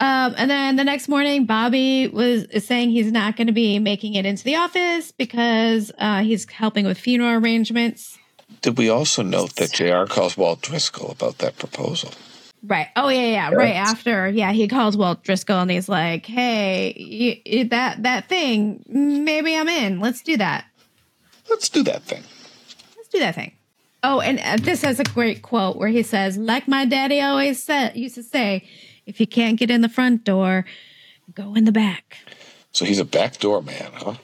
Um, and then the next morning, Bobby was is saying he's not going to be making it into the office because uh, he's helping with funeral arrangements. Did we also note that JR calls Walt Driscoll about that proposal? Right. Oh yeah, yeah. Right after, yeah, he calls Walt Driscoll and he's like, "Hey, you, you- that that thing, maybe I'm in. Let's do that. Let's do that thing. Let's do that thing." Oh, and uh, this has a great quote where he says, "Like my daddy always said, used to say, if you can't get in the front door, go in the back." So he's a backdoor man, huh?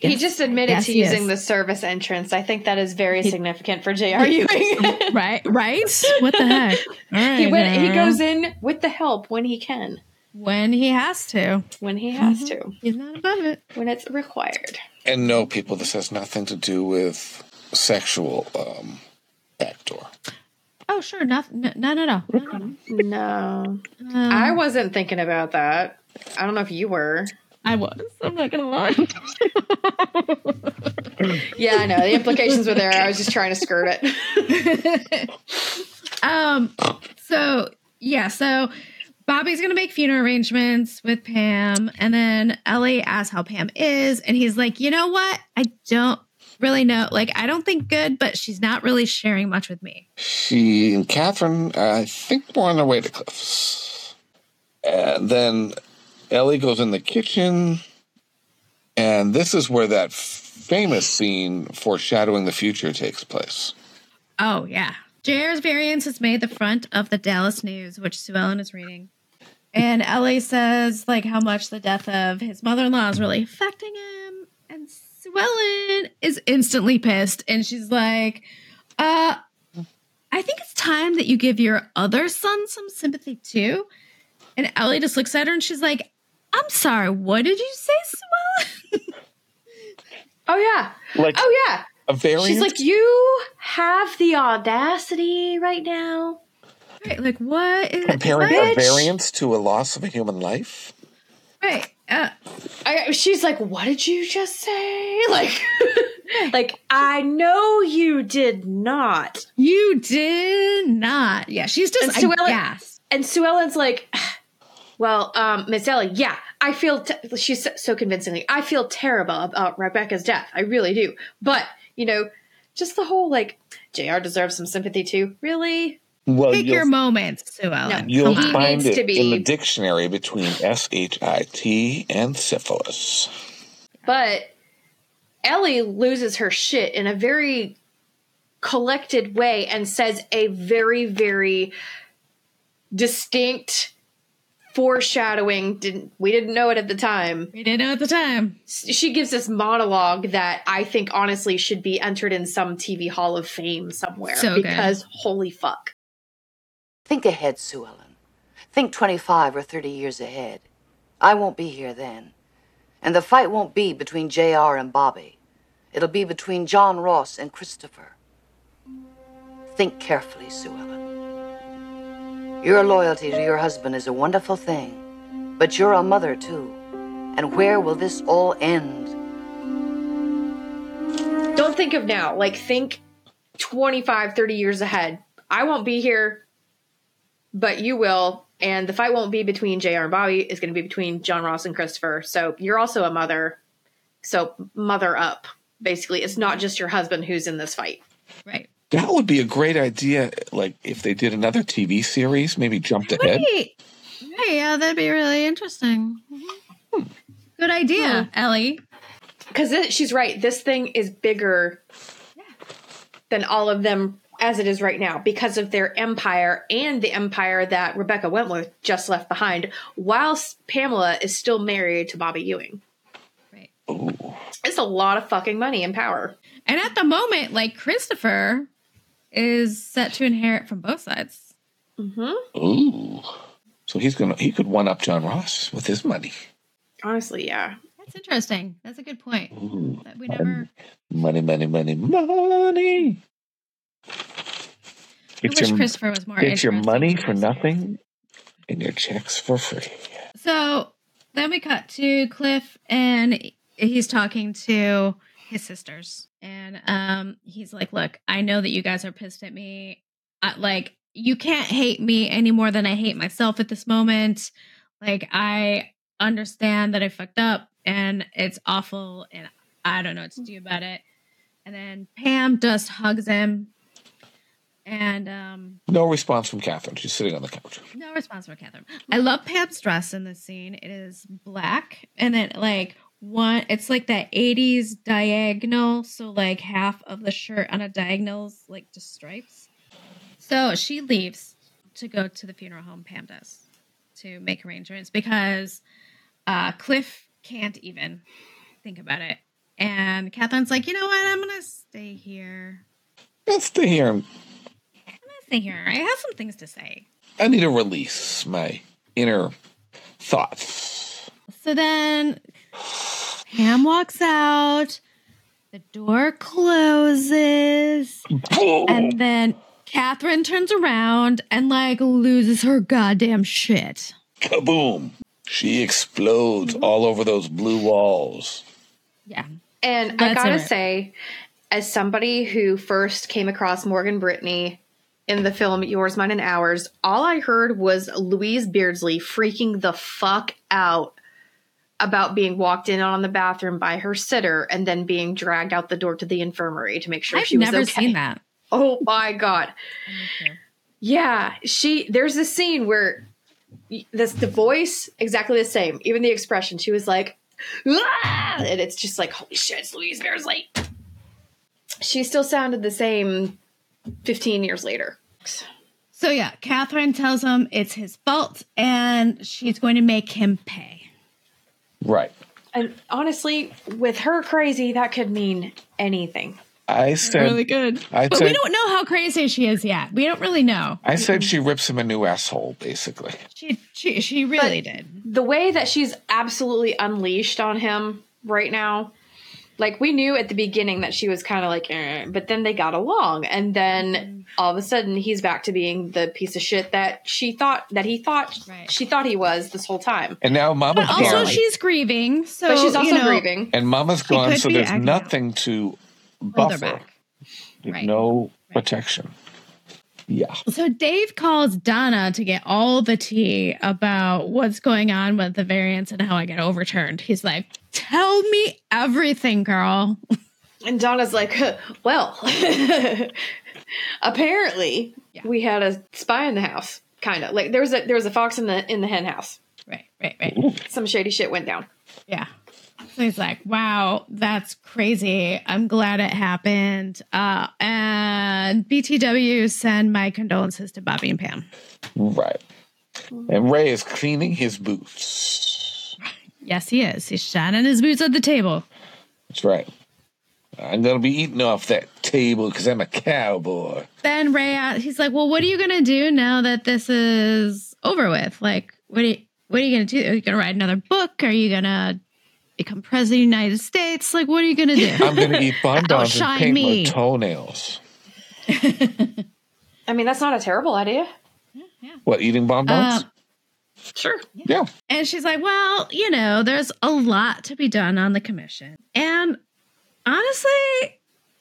He just admitted Yes, to using is. the service entrance. I think that is very significant for J.R. Ewing. right, right. What the heck? All right, he went, he goes in with the help when he can, when he has to. when he has Mm-hmm. to, He's not above it. when it's required. And no, people, this has nothing to do with sexual um, backdoor. Oh, sure, No, no, none at all. None. No, Um, I wasn't thinking about that. I don't know if you were. I was. I'm not gonna lie. Yeah, I know the implications were there. I was just trying to skirt it. um. So yeah. So Bobby's gonna make funeral arrangements with Pam, and then Ellie asks how Pam is, and he's like, you know what? I don't really know. Like, I don't think good, but she's not really sharing much with me. She and Catherine, I think, were on their way to Cliffs. And then Ellie goes in the kitchen, and this is where that famous scene foreshadowing the future takes place. Oh yeah. JR's variance is made the front of the Dallas News, which Sue Ellen is reading. And Ellie says like how much the death of his mother-in-law is really affecting him. And Sue Ellen is instantly pissed. And she's like, uh, I think it's time that you give your other son some sympathy too. And Ellie just looks at her and she's like, I'm sorry, what did you say, Sue Ellen? Oh yeah. Like Oh yeah. a variant. She's like, you have the audacity right now. Right, like what is comparing what? a variance to a loss of a human life. Right. Uh, I, she's like, "What did you just say?" Like, like I know you did not. You did not. Yeah, she's And just Sue I Ellen- guess. And Sue Ellen's like, "Well, um, Miss Ellie, yeah, I feel." Te- she's so, so convincingly, I feel terrible about Rebecca's death. I really do. But you know, just the whole like, Jr. deserves some sympathy too. Really? Well, Pick your moments, Sue Ellen. No. you'll He find it to be- in the dictionary between S H I T and syphilis. But Ellie loses her shit in a very collected way and says a very, very distinct foreshadowing. Didn't we didn't know it at the time. We didn't know at the time. She gives this monologue that I think honestly should be entered in some TV Hall of Fame somewhere So good. because holy fuck. Think ahead, Sue Ellen. Think 25 or 30 years ahead. I won't be here then. And the fight won't be between J.R. and Bobby. It'll be between John Ross and Christopher. Think carefully, Sue Ellen. Your loyalty to your husband is a wonderful thing. But you're a mother, too. And where will this all end? Don't think of now. Like, think 25, 30 years ahead. I won't be here, but you will. And the fight won't be between JR and Bobby. It's going to be between John Ross and Christopher. So you're also a mother. So mother up, basically. It's not just your husband who's in this fight. Right. That would be a great idea. Like if they did another TV series, maybe jumped ahead. Right. Right. Yeah, that'd be really interesting. Hmm. Good idea, Ellie. Because she's right. This thing is bigger than all of them as it is right now because of their empire and the empire that Rebecca Wentworth just left behind, whilst Pamela is still married to Bobby Ewing. Right. Ooh. It's a lot of fucking money and power. And at the moment, like Christopher is set to inherit from both sides. Mm-hmm. Ooh. So he's gonna he could one up John Ross with his money. Honestly, yeah. That's interesting. That's a good point. Ooh. That we never. Money, money, money, money. I Get your, Christopher was more. get your money for nothing and your checks for free. So then we cut to Cliff, and he's talking to his sisters, and um, he's like, "Look, I know that you guys are pissed at me. I, like, you can't hate me any more than I hate myself at this moment. Like, I understand that I fucked up, and it's awful, and I don't know what to do about it." And then Pam just hugs him, and um, No response from Katherine. She's sitting on the couch. no response from Katherine. I love Pam's dress in this scene. It is black and then like one it's like that 80s diagonal, so like half of the shirt on a diagonal's like just stripes. So she leaves to go to the funeral home Pam does to make arrangements because uh Cliff can't even think about it. And Katherine's like, you know what, I'm gonna stay here. Let's stay here. I'm gonna stay here. I have some things to say. I need to release my inner thoughts. So then Pam walks out, the door closes, oh. and then Katherine turns around and like loses her goddamn shit. Kaboom! She explodes all over those blue walls. Yeah. And I gotta alright. say, as somebody who first came across Morgan Brittany in the film Yours, Mine, and Ours, all I heard was Louise Beardsley freaking the fuck out about being walked in on the bathroom by her sitter and then being dragged out the door to the infirmary to make sure I've she was never seen that. Oh my god. Yeah, she there's a scene where this the voice exactly the same, even the expression. She was like, "Ah!" and it's just like, holy shit, it's Louise Beardsley. She still sounded the same 15 years later. So yeah, Katherine tells him it's his fault and she's going to make him pay. Right. And honestly, with her crazy, that could mean anything. I said. Really good. I But we don't know how crazy she is yet. We don't really know. I said she rips him a new asshole. Basically. She she, she really did. the way that she's absolutely unleashed on him right now like we knew at the beginning that she was kind of like eh, but then they got along and then all of a sudden he's back to being the piece of shit that she thought that he thought Right. she thought he was this whole time And now Mama, But also, gone. she's grieving. So but she's also you know, grieving and Mama's gone, so there's acting out. nothing to buffer. back. There's Right. no protection. Yeah. So Dave calls Donna to get all the tea about what's going on with the variance and how I get overturned. He's like, "Tell me everything, girl." and donna's like well apparently Yeah. we had a spy in the house kind of like there was a there was a fox in the in the hen house Right, right, right. some shady shit went down Yeah. So he's like, "Wow, that's crazy. I'm glad it happened." Uh, and BTW send my condolences to Bobby and Pam. Right. And Ray is cleaning his boots. Yes, he is. He's shining his boots at the table. That's right. I'm gonna be eating off that table because I'm a cowboy. then Ray, uh, he's like, "Well, what are you gonna do now that this is over with? Like, what are you, what are you gonna do? Are you gonna write another book? Are you gonna become president of the United States? Like, what are you gonna do?" I'm gonna eat bonbons and paint me. my toenails. I mean that's not a terrible idea What? Eating bonbons? Uh, Sure. Yeah. And she's like, well, you know, there's a lot to be done on the commission. And honestly,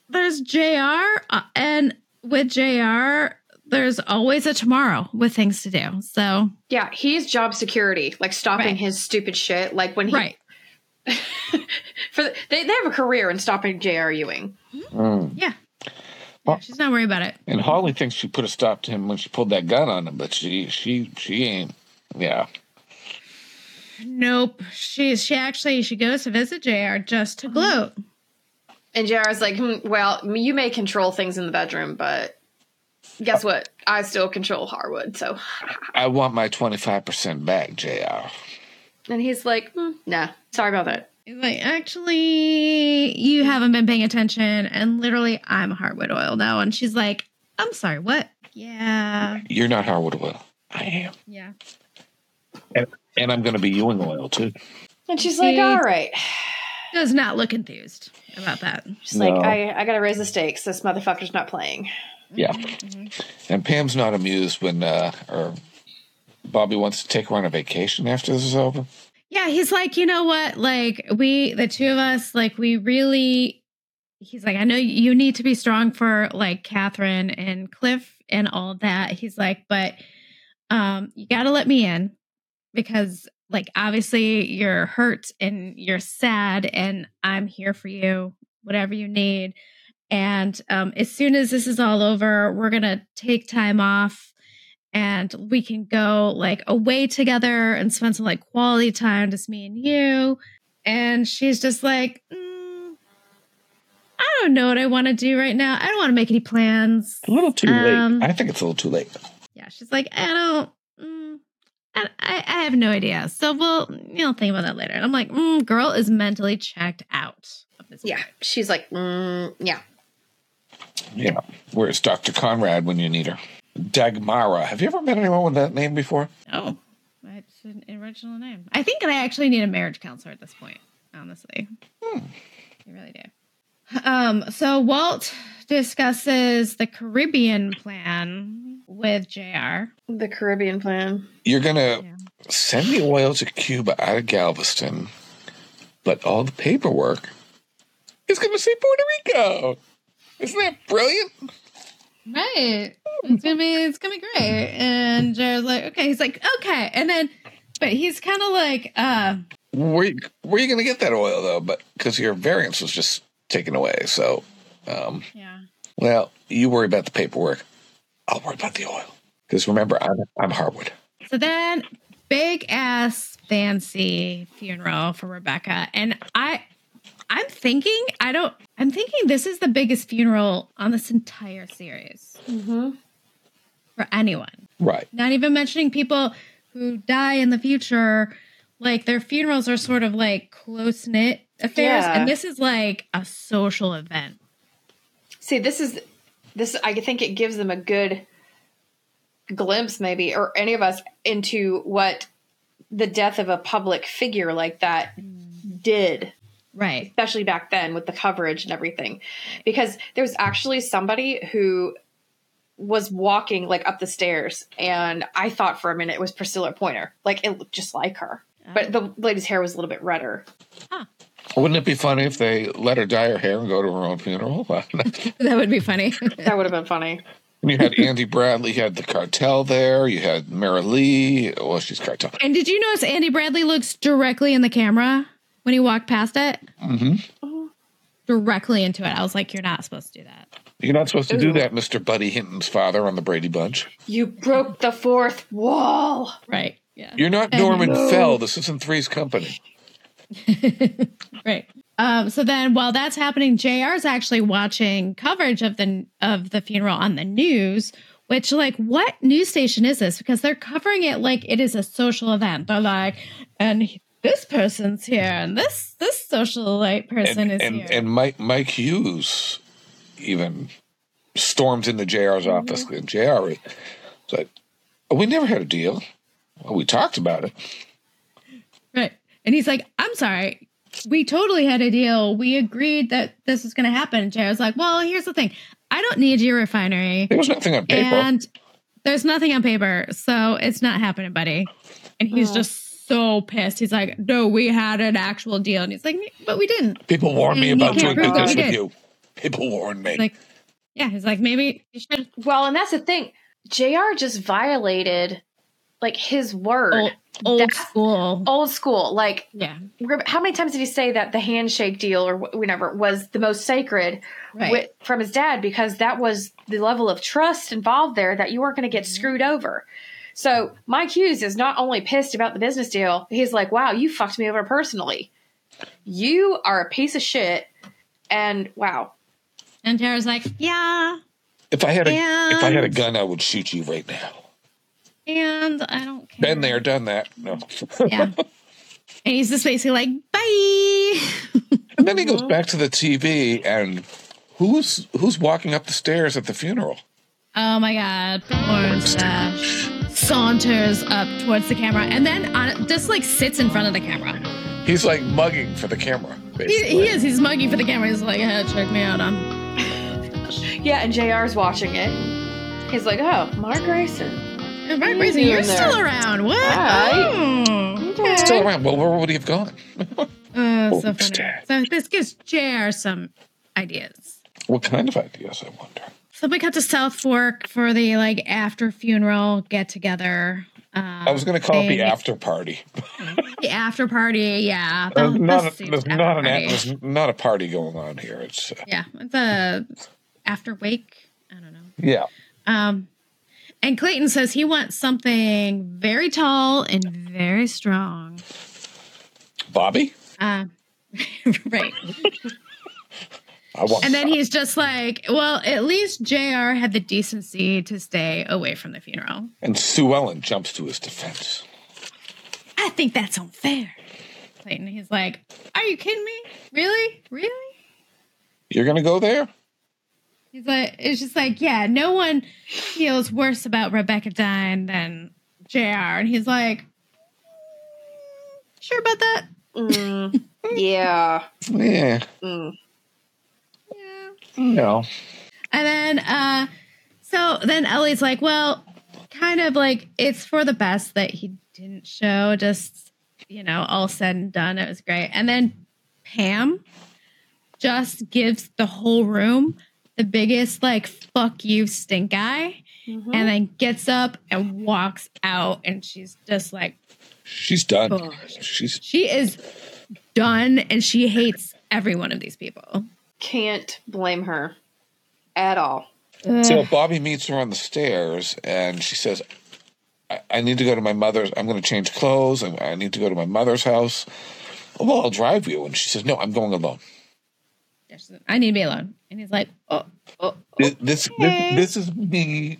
there's JR, uh, and with JR, there's always a tomorrow with things to do. So, Yeah, he's job security, like stopping Right. his stupid shit. Like when he right. for the, they they have a career in stopping J.R. Ewing. Mm. Yeah. Well- Yeah, she's not worried about it. And Holly thinks she put a stop to him when she pulled that gun on him, but she she she ain't. Yeah. Nope. She's she actually she goes to visit JR just to gloat. And J.R. is like, hmm, well, you may control things in the bedroom, but guess what? I still control Harwood. So, I want my twenty five percent back, Jr. and he's like, hmm, nah, sorry about that. He's like, actually, you mm. haven't been paying attention, and literally, I'm Harwood Oil now. And she's like, I'm sorry, what? Yeah, You're not Harwood Oil. I am, yeah. and, and I'm going to be Ewing Oil too. And she's See? like, all right. Does not look enthused about that. She's No. like, I, I got to raise the stakes. This motherfucker's not playing. Mm-hmm. Yeah. Mm-hmm. And Pam's not amused when uh, or Bobby wants to take her on a vacation after this is over. Yeah, he's like, you know what? Like, we, the two of us, like, we really, he's like, I know you need to be strong for like Katherine and Cliff and all that. He's like, but um, you got to let me in because, like, obviously you're hurt and you're sad, and I'm here for you, whatever you need. And um, as soon as this is all over, we're going to take time off and we can go like away together and spend some like quality time, just me and you. And she's just like, "Mm, I don't know what I want to do right now. I don't want to make any plans. A little too Um, late. I think it's a little too late. Yeah, she's like, I don't. Mm, I, I I have no idea. So we'll you know think about that later. And I'm like, mm, girl is mentally checked out of this. Yeah. She's like, mm, yeah. Yeah. Where's Dr. Conrad when you need her? Dagmara. Have you ever met anyone with that name before? Oh, it's an original name. I think I actually need a marriage counselor at this point, honestly. You really do. Um, so Walt discusses the Caribbean plan with JR. The Caribbean plan. You're going to Yeah. send the oil to Cuba out of Galveston, but all the paperwork is going to say Puerto Rico. Isn't that brilliant? Right. It's gonna be it's gonna be great. And JR's like, okay, he's like, okay. And then but he's kind of like, uh, Where, where are you going to get that oil, though? But because your variance was just taken away. So, um, yeah. well, you worry about the paperwork. I'll worry about the oil. Because remember, I'm, I'm Harwood. So then big ass fancy funeral for Rebecca. And I I'm thinking, I don't I'm thinking this is the biggest funeral on this entire series Mm-hmm. for anyone. Right. Not even mentioning people who die in the future. Like their funerals are sort of like close knit affairs. Yeah. And this is like a social event. See, this is this. I think it gives them a good glimpse, maybe, or any of us, into what the death of a public figure like that did, Right. especially back then with the coverage and everything. Because there's actually somebody who was walking like up the stairs, and I thought for a minute it was Priscilla Pointer. Like it looked just like her, oh. but the lady's hair was a little bit redder. Wouldn't it be funny if they let her dye her hair and go to her own funeral? That would be funny. That would have been funny. you had Andy Bradley, you had the cartel there, you had Marilee. Well, she's cartel. and did you notice Andy Bradley looks directly in the camera when he walked past it? Mm-hmm. Directly into it. I was like, you're not supposed to do that. You're not supposed to do that, Mr. Buddy Hinton's father on the Brady Bunch. You broke the fourth wall. Right. Yeah. You're not And- Norman Fell. This isn't Three's Company. right. Um, so then while that's happening, JR is actually watching coverage of the of the funeral on the news, which like what news station is this? Because they're covering it like it is a social event. They're like, and this person's here, and this this socialite person And, is and, here. and Mike, Mike Hughes even storms into JR's mm-hmm. office. And JR is like, oh, we never had a deal. Well, we talked about it. Right. And he's like, I'm sorry. We totally had a deal. We agreed that this was going to happen. And JR's like, well, here's the thing. I don't need your refinery. There was nothing on paper. And there's nothing on paper, so it's not happening, buddy. And he's just so pissed. He's like, no, we had an actual deal. And he's like, but we didn't. People warned me And about doing business with did. you. People warned me. Like, yeah, he's like, maybe you should Well, and that's the thing. JR just violated like his word. old, old That- school. Old school. Like Yeah. how many times did he say that the handshake deal or whatever was the most sacred Right. wi- from his dad because that was the level of trust involved there that you weren't going to get mm-hmm. screwed over. So Mike Hughes is not only pissed about the business deal, he's like, "Wow, you fucked me over personally. You are a piece of shit." And wow, And Tara's like, yeah, if I had a if I had a gun, I would shoot you right now. and I don't care. Been there, done that. No. Yeah. and he's just basically like, bye. and then he goes back to the TV, and who's who's walking up the stairs at the funeral? oh my God. Porn stash. Saunters up towards the camera and then on, just like sits in front of the camera. He's like mugging for the camera. He, he is. He's mugging for the camera. He's like, hey, check me out. I'm. yeah, and JR's watching it. He's like, "Oh, Mark Graison." Mark are you Graison, you're doing there? still around. What? Hi. Oh, okay. Still around. Well, where would he have gone? Uh, so Oops, funny. Dad. So this gives JR some ideas. What kind of ideas? I wonder. So we cut to South Fork for the like after funeral get together. Um, I was going to call it the after party. the after party. Yeah, There's The- not, a, there's not an party. there's not a party going on here. It's uh, Yeah, it's a after wake. I don't know. yeah. Um, and Clayton says he wants something very tall and very strong. Bobby, Uh, right. I want. And then he's just like, well, at least JR had the decency to stay away from the funeral. and Sue Ellen jumps to his defense. I think that's unfair. Clayton, he's like, are you kidding me? Really? Really? You're going to go there? He's like, it's just like, yeah, no one feels worse about Rebecca dying than JR. And he's like, "Mm, sure about that? Mm, yeah. Yeah. Mm. Yeah. No. And then, uh, so then Ellie's like, well, kind of like it's for the best that he didn't show. Just, you know, all said and done, it was great. And then Pam just gives the whole room the biggest, like, fuck you, stink eye. Mm-hmm. And then gets up and walks out. And she's just like, She's done. Gosh. She's she is done. And she hates every one of these people. Can't blame her at all. Eh. so Bobby meets her on the stairs, and she says, I, I need to go to my mother's. I'm going to change clothes. and I need to go to my mother's house. Well, I'll drive you. And she says, No, I'm going alone. I need to be alone. And he's like, oh, oh, This, this, this, this is me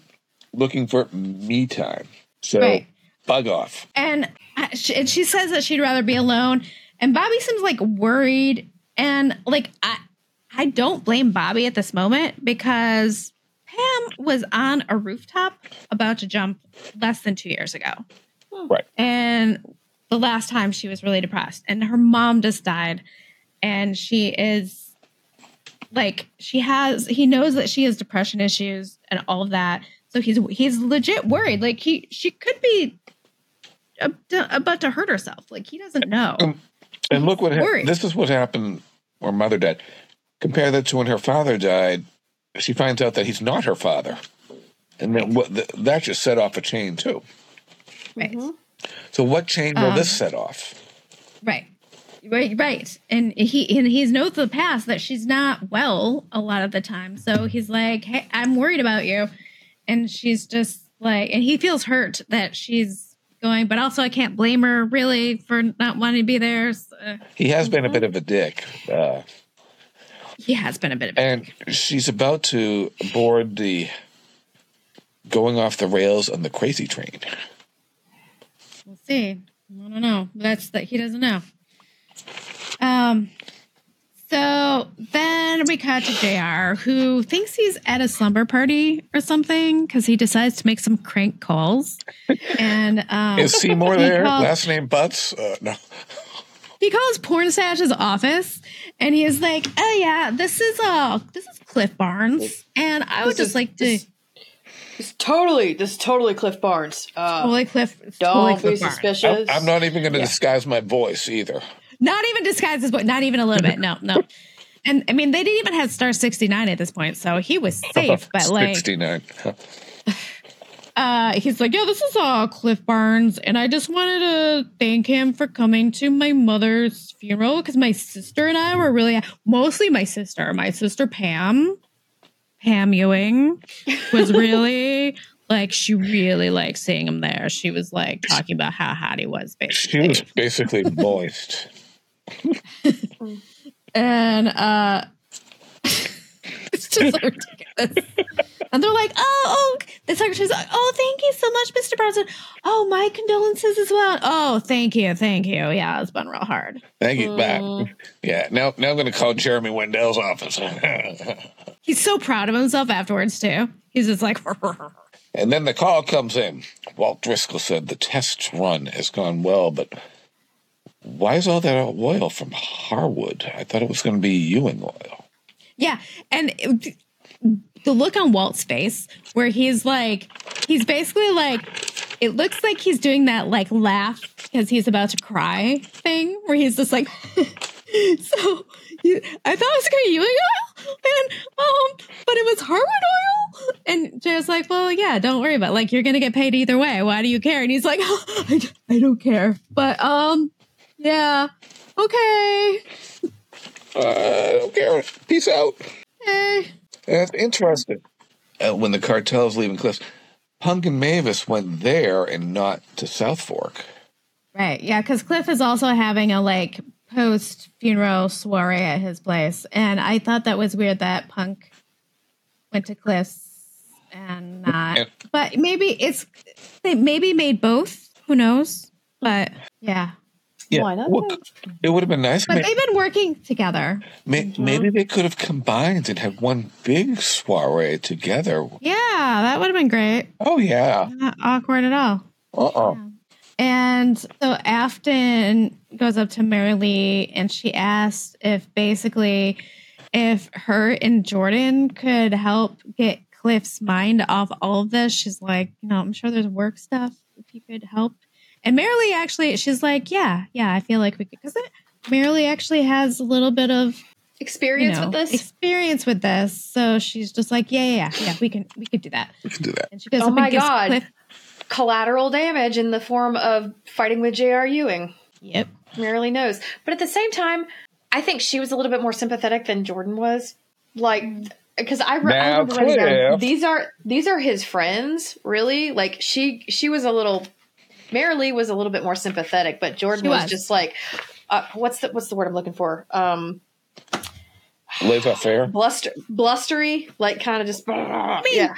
looking for me time. So Right. bug off. And, uh, she, and she says that she'd rather be alone. And Bobby seems like worried. And like, I, I don't blame Bobby at this moment because Pam was on a rooftop about to jump less than two years ago. Right. And the last time she was really depressed. And her mom just died. And she is like, she has, he knows that she has depression issues and all of that. So he's he's legit worried. Like he she could be about to hurt herself. Like he doesn't know. Um, And look what hap this is what happened when mother died. Compare that to when her father died. She finds out that he's not her father, and then what? th- that just set off a chain too. Right. So what chain will Um, this set off? Right. Right, right. And he and he knows the past that she's not well a lot of the time. So he's like, Hey, I'm worried about you. And she's just like and he feels hurt that she's going, but also I can't blame her really for not wanting to be there. So, uh, He has been a bit of a dick, uh, he has been a bit of a and she's about to board the going off the rails on the crazy train. We'll see. I don't know. That's that he doesn't know. Um. So then we cut to Jr. who thinks he's at a slumber party or something because he decides to make some crank calls, and um, Is Seymour there? calls- Last name Butts? Uh, no. He calls Porn Stash's office, and he's like, "Oh yeah, this is uh this is Cliff Barnes, and I would This just is- like to." this- It's totally, this is totally Cliff Barnes. Uh, Totally Cliff. don't totally be Barnes. suspicious. I'm not even going to disguise my voice either. Not even disguised as what? Not even a little bit. No, no. And I mean, they didn't even have star sixty nine at this point, so he was safe. But like, 69. uh, he's like, yeah, this is uh Cliff Barnes, and I just wanted to thank him for coming to my mother's funeral because my sister and I were really, mostly my sister, my sister Pam, Pam Ewing, was really. Like she really liked seeing him there. She was like talking about how hot he was, Basically, She basically. was basically moist. and uh it's just so ridiculous. And they're like, oh, oh, the secretary's like, oh, thank you so much, Mr. Bronson. Oh, my condolences as well. Oh, thank you, thank you. Yeah, it's been real hard. Thank you. Back. Mm. Yeah. Now, now I'm going to call Jeremy Wendell's office. He's so proud of himself afterwards too. He's just like, and then the call comes in. Walt Driscoll said the test run has gone well, but why is all that oil from Harwood? I thought it was going to be Ewing oil. yeah. And it- the look on Walt's face, where he's like, he's basically like, it looks like he's doing that like laugh because he's about to cry thing, where he's just like, so you, I thought it was going to be oil, and um, but it was Harwood oil. And Jay's like, well, yeah, don't worry about it. like you're gonna get paid either way. Why do you care? And he's like, I, I don't care, but um, yeah, okay, Uh, I don't care. Peace out. hey. That's interesting. Uh, when the cartel's leaving Cliffs, Punk and Mavis went there and not to South Fork. Right. Yeah, because Cliff is also having a like post funeral soiree at his place. And I thought that was weird that Punk went to Cliff's and not. And- but maybe it's they maybe made both. Who knows? But yeah. Yeah. Why not? Well, it would have been nice. But May- they've been working together. may- mm-hmm. Maybe they could have combined and had one big soiree together. Yeah, that would have been great. Oh, yeah. Not awkward at all. Uh-uh. And so Afton goes up to Marilee and she asks if basically if her and Jordan could help get Cliff's mind off all of this. She's like, you know, I'm sure there's work stuff if you could help. And Marilee actually, she's like, yeah, yeah, I feel like we could, because Marilee actually has a little bit of you Experience know, with this? experience with this. So she's just like, yeah, yeah, yeah, yeah, we can, we could do that. We can do that. And she goes Oh up my God. Cliff, Collateral damage in the form of fighting with J.R. Ewing. yep. Marilee knows. But at the same time, I think she was a little bit more sympathetic than Jordan was. Like, mm. because I, re- I remember down, these are these are his friends, really. Like she she was a little, Marilee was a little bit more sympathetic, but Jordan was. was. just like, uh, what's the what's the word I'm looking for? Um, Laissez faire. bluster blustery, like kind of just yeah.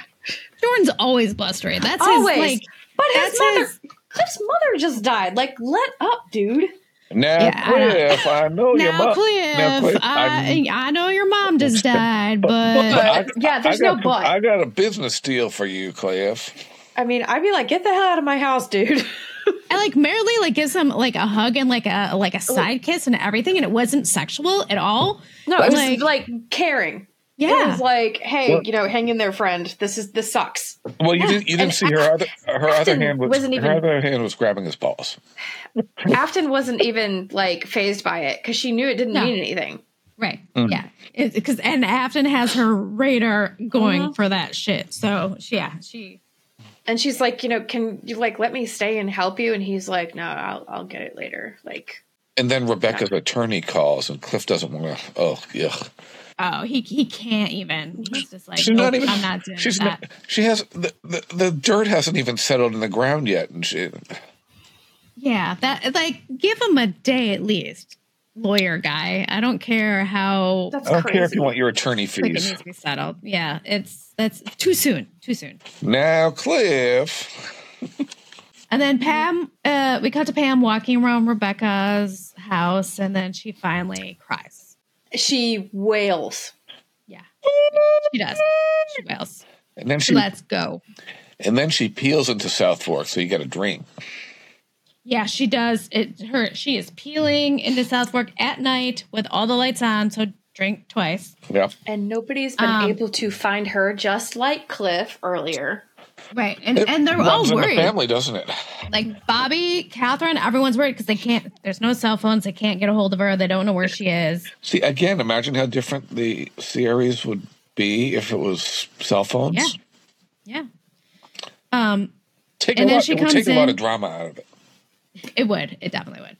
Jordan's always blustery. That's Always, his like. but his mother, his- Cliff's mother just died. Like, let up, dude. Now, Yeah, I know. Cliff, I know your Now, mom. Cliff, Now, Cliff, I, I know your mom just died, but I- yeah, there's I no some- but. I got a business deal for you, Cliff. I mean, I'd be like, get the hell out of my house, dude. and like Marilee like gives him like a hug and like a like a side kiss and everything, and it wasn't sexual at all. No, it was Like- like, caring. Yeah, it was like, hey, Well- you know, hang in there, friend. This is this sucks. Well, you didn't. You didn't and see her other. Her other hand was. wasn't even, her other hand was grabbing his balls. Afton wasn't even like phased by it because she knew it didn't No. mean anything. right. Mm. Yeah, because and Afton has her radar going Mm-hmm. for that shit. So yeah, she And she's like, you know, can you like let me stay and help you? And he's like, no, I'll I'll get it later. Like, And then Rebecca's attorney calls, and Cliff doesn't want to. Oh, yuck. oh he he can't even. He's just like She's not even. I'm not doing she's that. not. She has the, the the dirt hasn't even settled in the ground yet, and she. Yeah, that like give him a day at least. Lawyer guy. I don't care how that's I don't crazy. care if you want your attorney quick it fees. needs to be settled. Yeah, it's that's too soon. Too soon. Now, Cliff. And then Pam, uh, we cut to Pam walking around Rebecca's house, and then she finally cries. she wails. Yeah, she does. She wails. And then she Let's go. and then she peels into South Fork, so you get a drink. Yeah, she does. It her she is peeling into South Fork at night with all the lights on, so drink twice. Yeah. And nobody's been Um, able to find her, just like Cliff earlier. Right. And It and they're all runs in the worried. family, doesn't it? Like Bobby, Katherine, everyone's worried because they can't there's no cell phones, they can't get a hold of her, they don't know where she is. See, again, imagine how different the series would be if it was cell phones. Yeah. Yeah. Um, Take And a then lot, she it would comes take a lot of drama out of it. It would. It definitely would.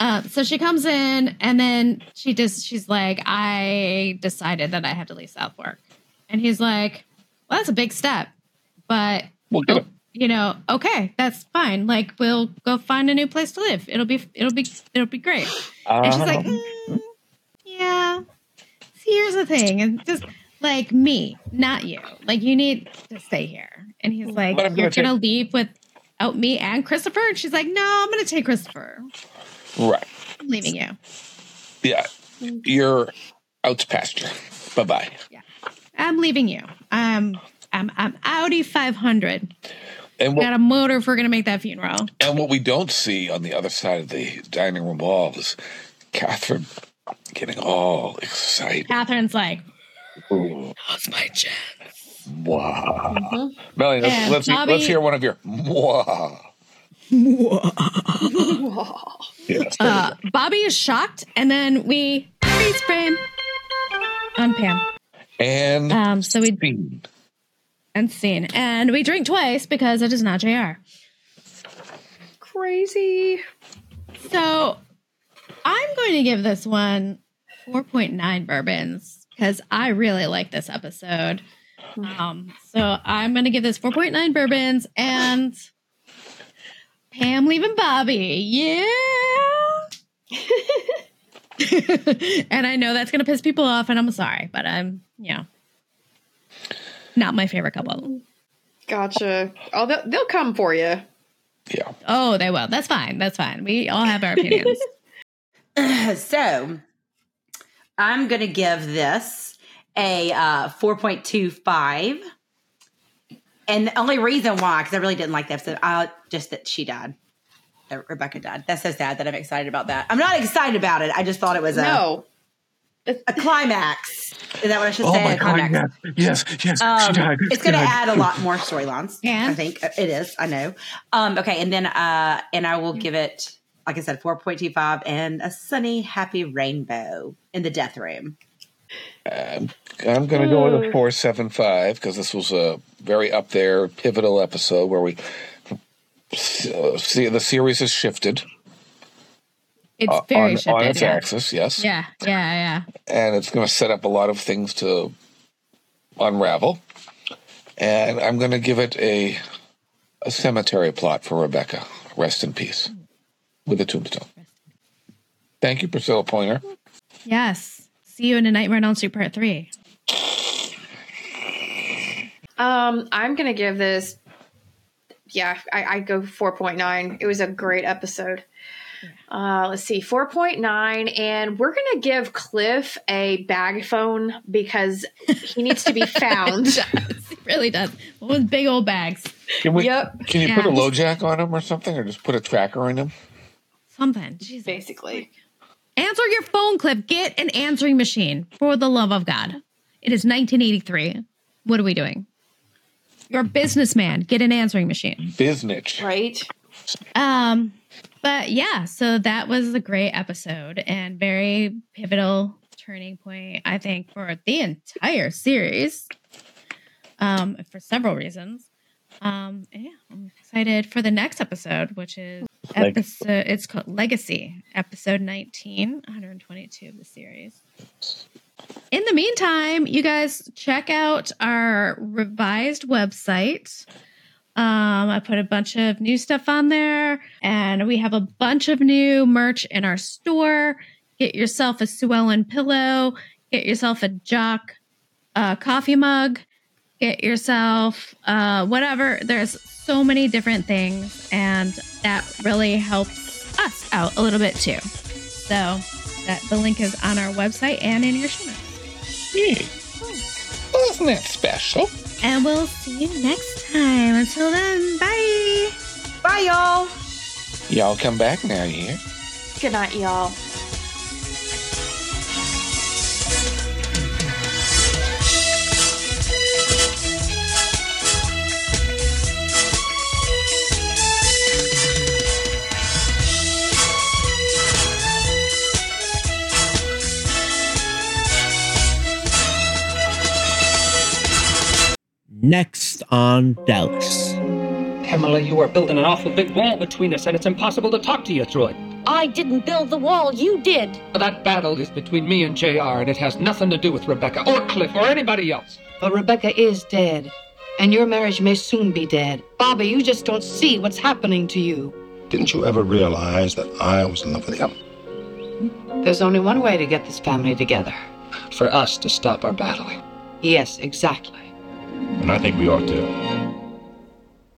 Uh, so she comes in and then she just she's like, I decided that I have to leave South Fork. And he's like, Well, that's a big step. But We'll oh, it. you know, okay, that's fine. Like we'll go find a new place to live. It'll be it'll be it'll be great. And she's like, Um, "Mm, yeah. See, here's the thing, and just like me, not you. Like you need to stay here. And he's like, you're gonna gonna leave without me and Christopher. And she's like, no, I'm gonna take Christopher. right. I'm leaving you. Yeah. You're out to pasture. Bye bye. Yeah. I'm leaving you. Um, I'm I'm Audi 500. And We what, got a motor if we're gonna make that funeral. and what we don't see on the other side of the dining room wall is Katherine getting all excited. Katherine's like, Ooh, that's my chance. Wow. Melanie, let's, And let's, Bobby- let's hear one of your wow. yes. Uh, Bobby is shocked, and then we freeze frame on Pam. and Um, so we scene. and scene, and we drink twice because it is not Jr. Crazy. So I'm going to give this one 4.9 bourbons because I really like this episode. Um, so I'm going to give this 4.9 bourbons and Pam leaving Bobby. Yeah. and I know that's going to piss people off, and I'm sorry, but I'm, you know, not my favorite couple. Gotcha. Oh, they'll, they'll come for you. Yeah. Oh, they will. That's fine. That's fine. We all have our opinions. so I'm going to give this a uh, 4.25. And the only reason why, because I really didn't like the episode, uh, just that she died. That Rebecca died. That's so sad that I'm excited about that. I'm not excited about it. I just thought it was a, No. a climax. Is that what I should Oh say? my a God! climax. Yes, yes, yes. Um, she died. it's going to add a lot more storylines. Yeah. I think it is. I know. Um, okay, and then uh, and I will give it, like I said, four point two five and a sunny, happy rainbow in the death room. I'm going to go with a four seven five because this was a very up there pivotal episode where we uh, see the series has shifted It's uh, very on, shifted. on its yeah. axis. Yes, yeah, yeah, yeah. and it's going to set up a lot of things to unravel. And I'm going to give it a a cemetery plot for Rebecca. Rest in peace, with a tombstone. Thank you, Priscilla Pointer. Yes. See you in a Nightmare on Elm Street Part Three. Um, I'm gonna give this. Yeah, I, I go 4.9. It was a great episode. Uh, let's see, 4.9, and we're gonna give Cliff a bag phone because he needs to be found. it really does. With big old bags. Can we? Yep. Can you put a Yeah. low jack on him or something, or just put a tracker in him? Something. Jesus. Basically, Answer your phone, Cliff. Get an answering machine. For the love of God. It is 1983. What are we doing? You're a businessman. Get an answering machine. Business. right? Um, but yeah, so that was a great episode and very pivotal turning point, I think, for the entire series. Um, for several reasons. Um, and yeah, I'm excited for the next episode, which is Leg- episode. It's called Legacy, episode 19, 122 of the series. In the meantime, you guys check out our revised website. Um, I put a bunch of new stuff on there, and we have a bunch of new merch in our store. Get yourself a Sue Ellen pillow. Get yourself a Jock uh, coffee mug. Get yourself uh, whatever. There's so many different things, and that really helps us out a little bit too. So that the link is on our website and in your show notes. Hey, wasn't that special? And we'll see you next time. Until then, bye. Bye, y'all. Y'all come back now, you hear? Good night, y'all. Next on Dallas. Pamela, you are building an awful big wall between us, and it's impossible to talk to you through it. I didn't build the wall, you did. That battle is between me and JR, and it has nothing to do with Rebecca or Cliff or anybody else. But Rebecca is dead, and your marriage may soon be dead. Bobby, you just don't see what's happening to you. Didn't you ever realize that I was in love with him? There's only one way to get this family together. For us to stop our battling. Yes, exactly. And I think we ought to.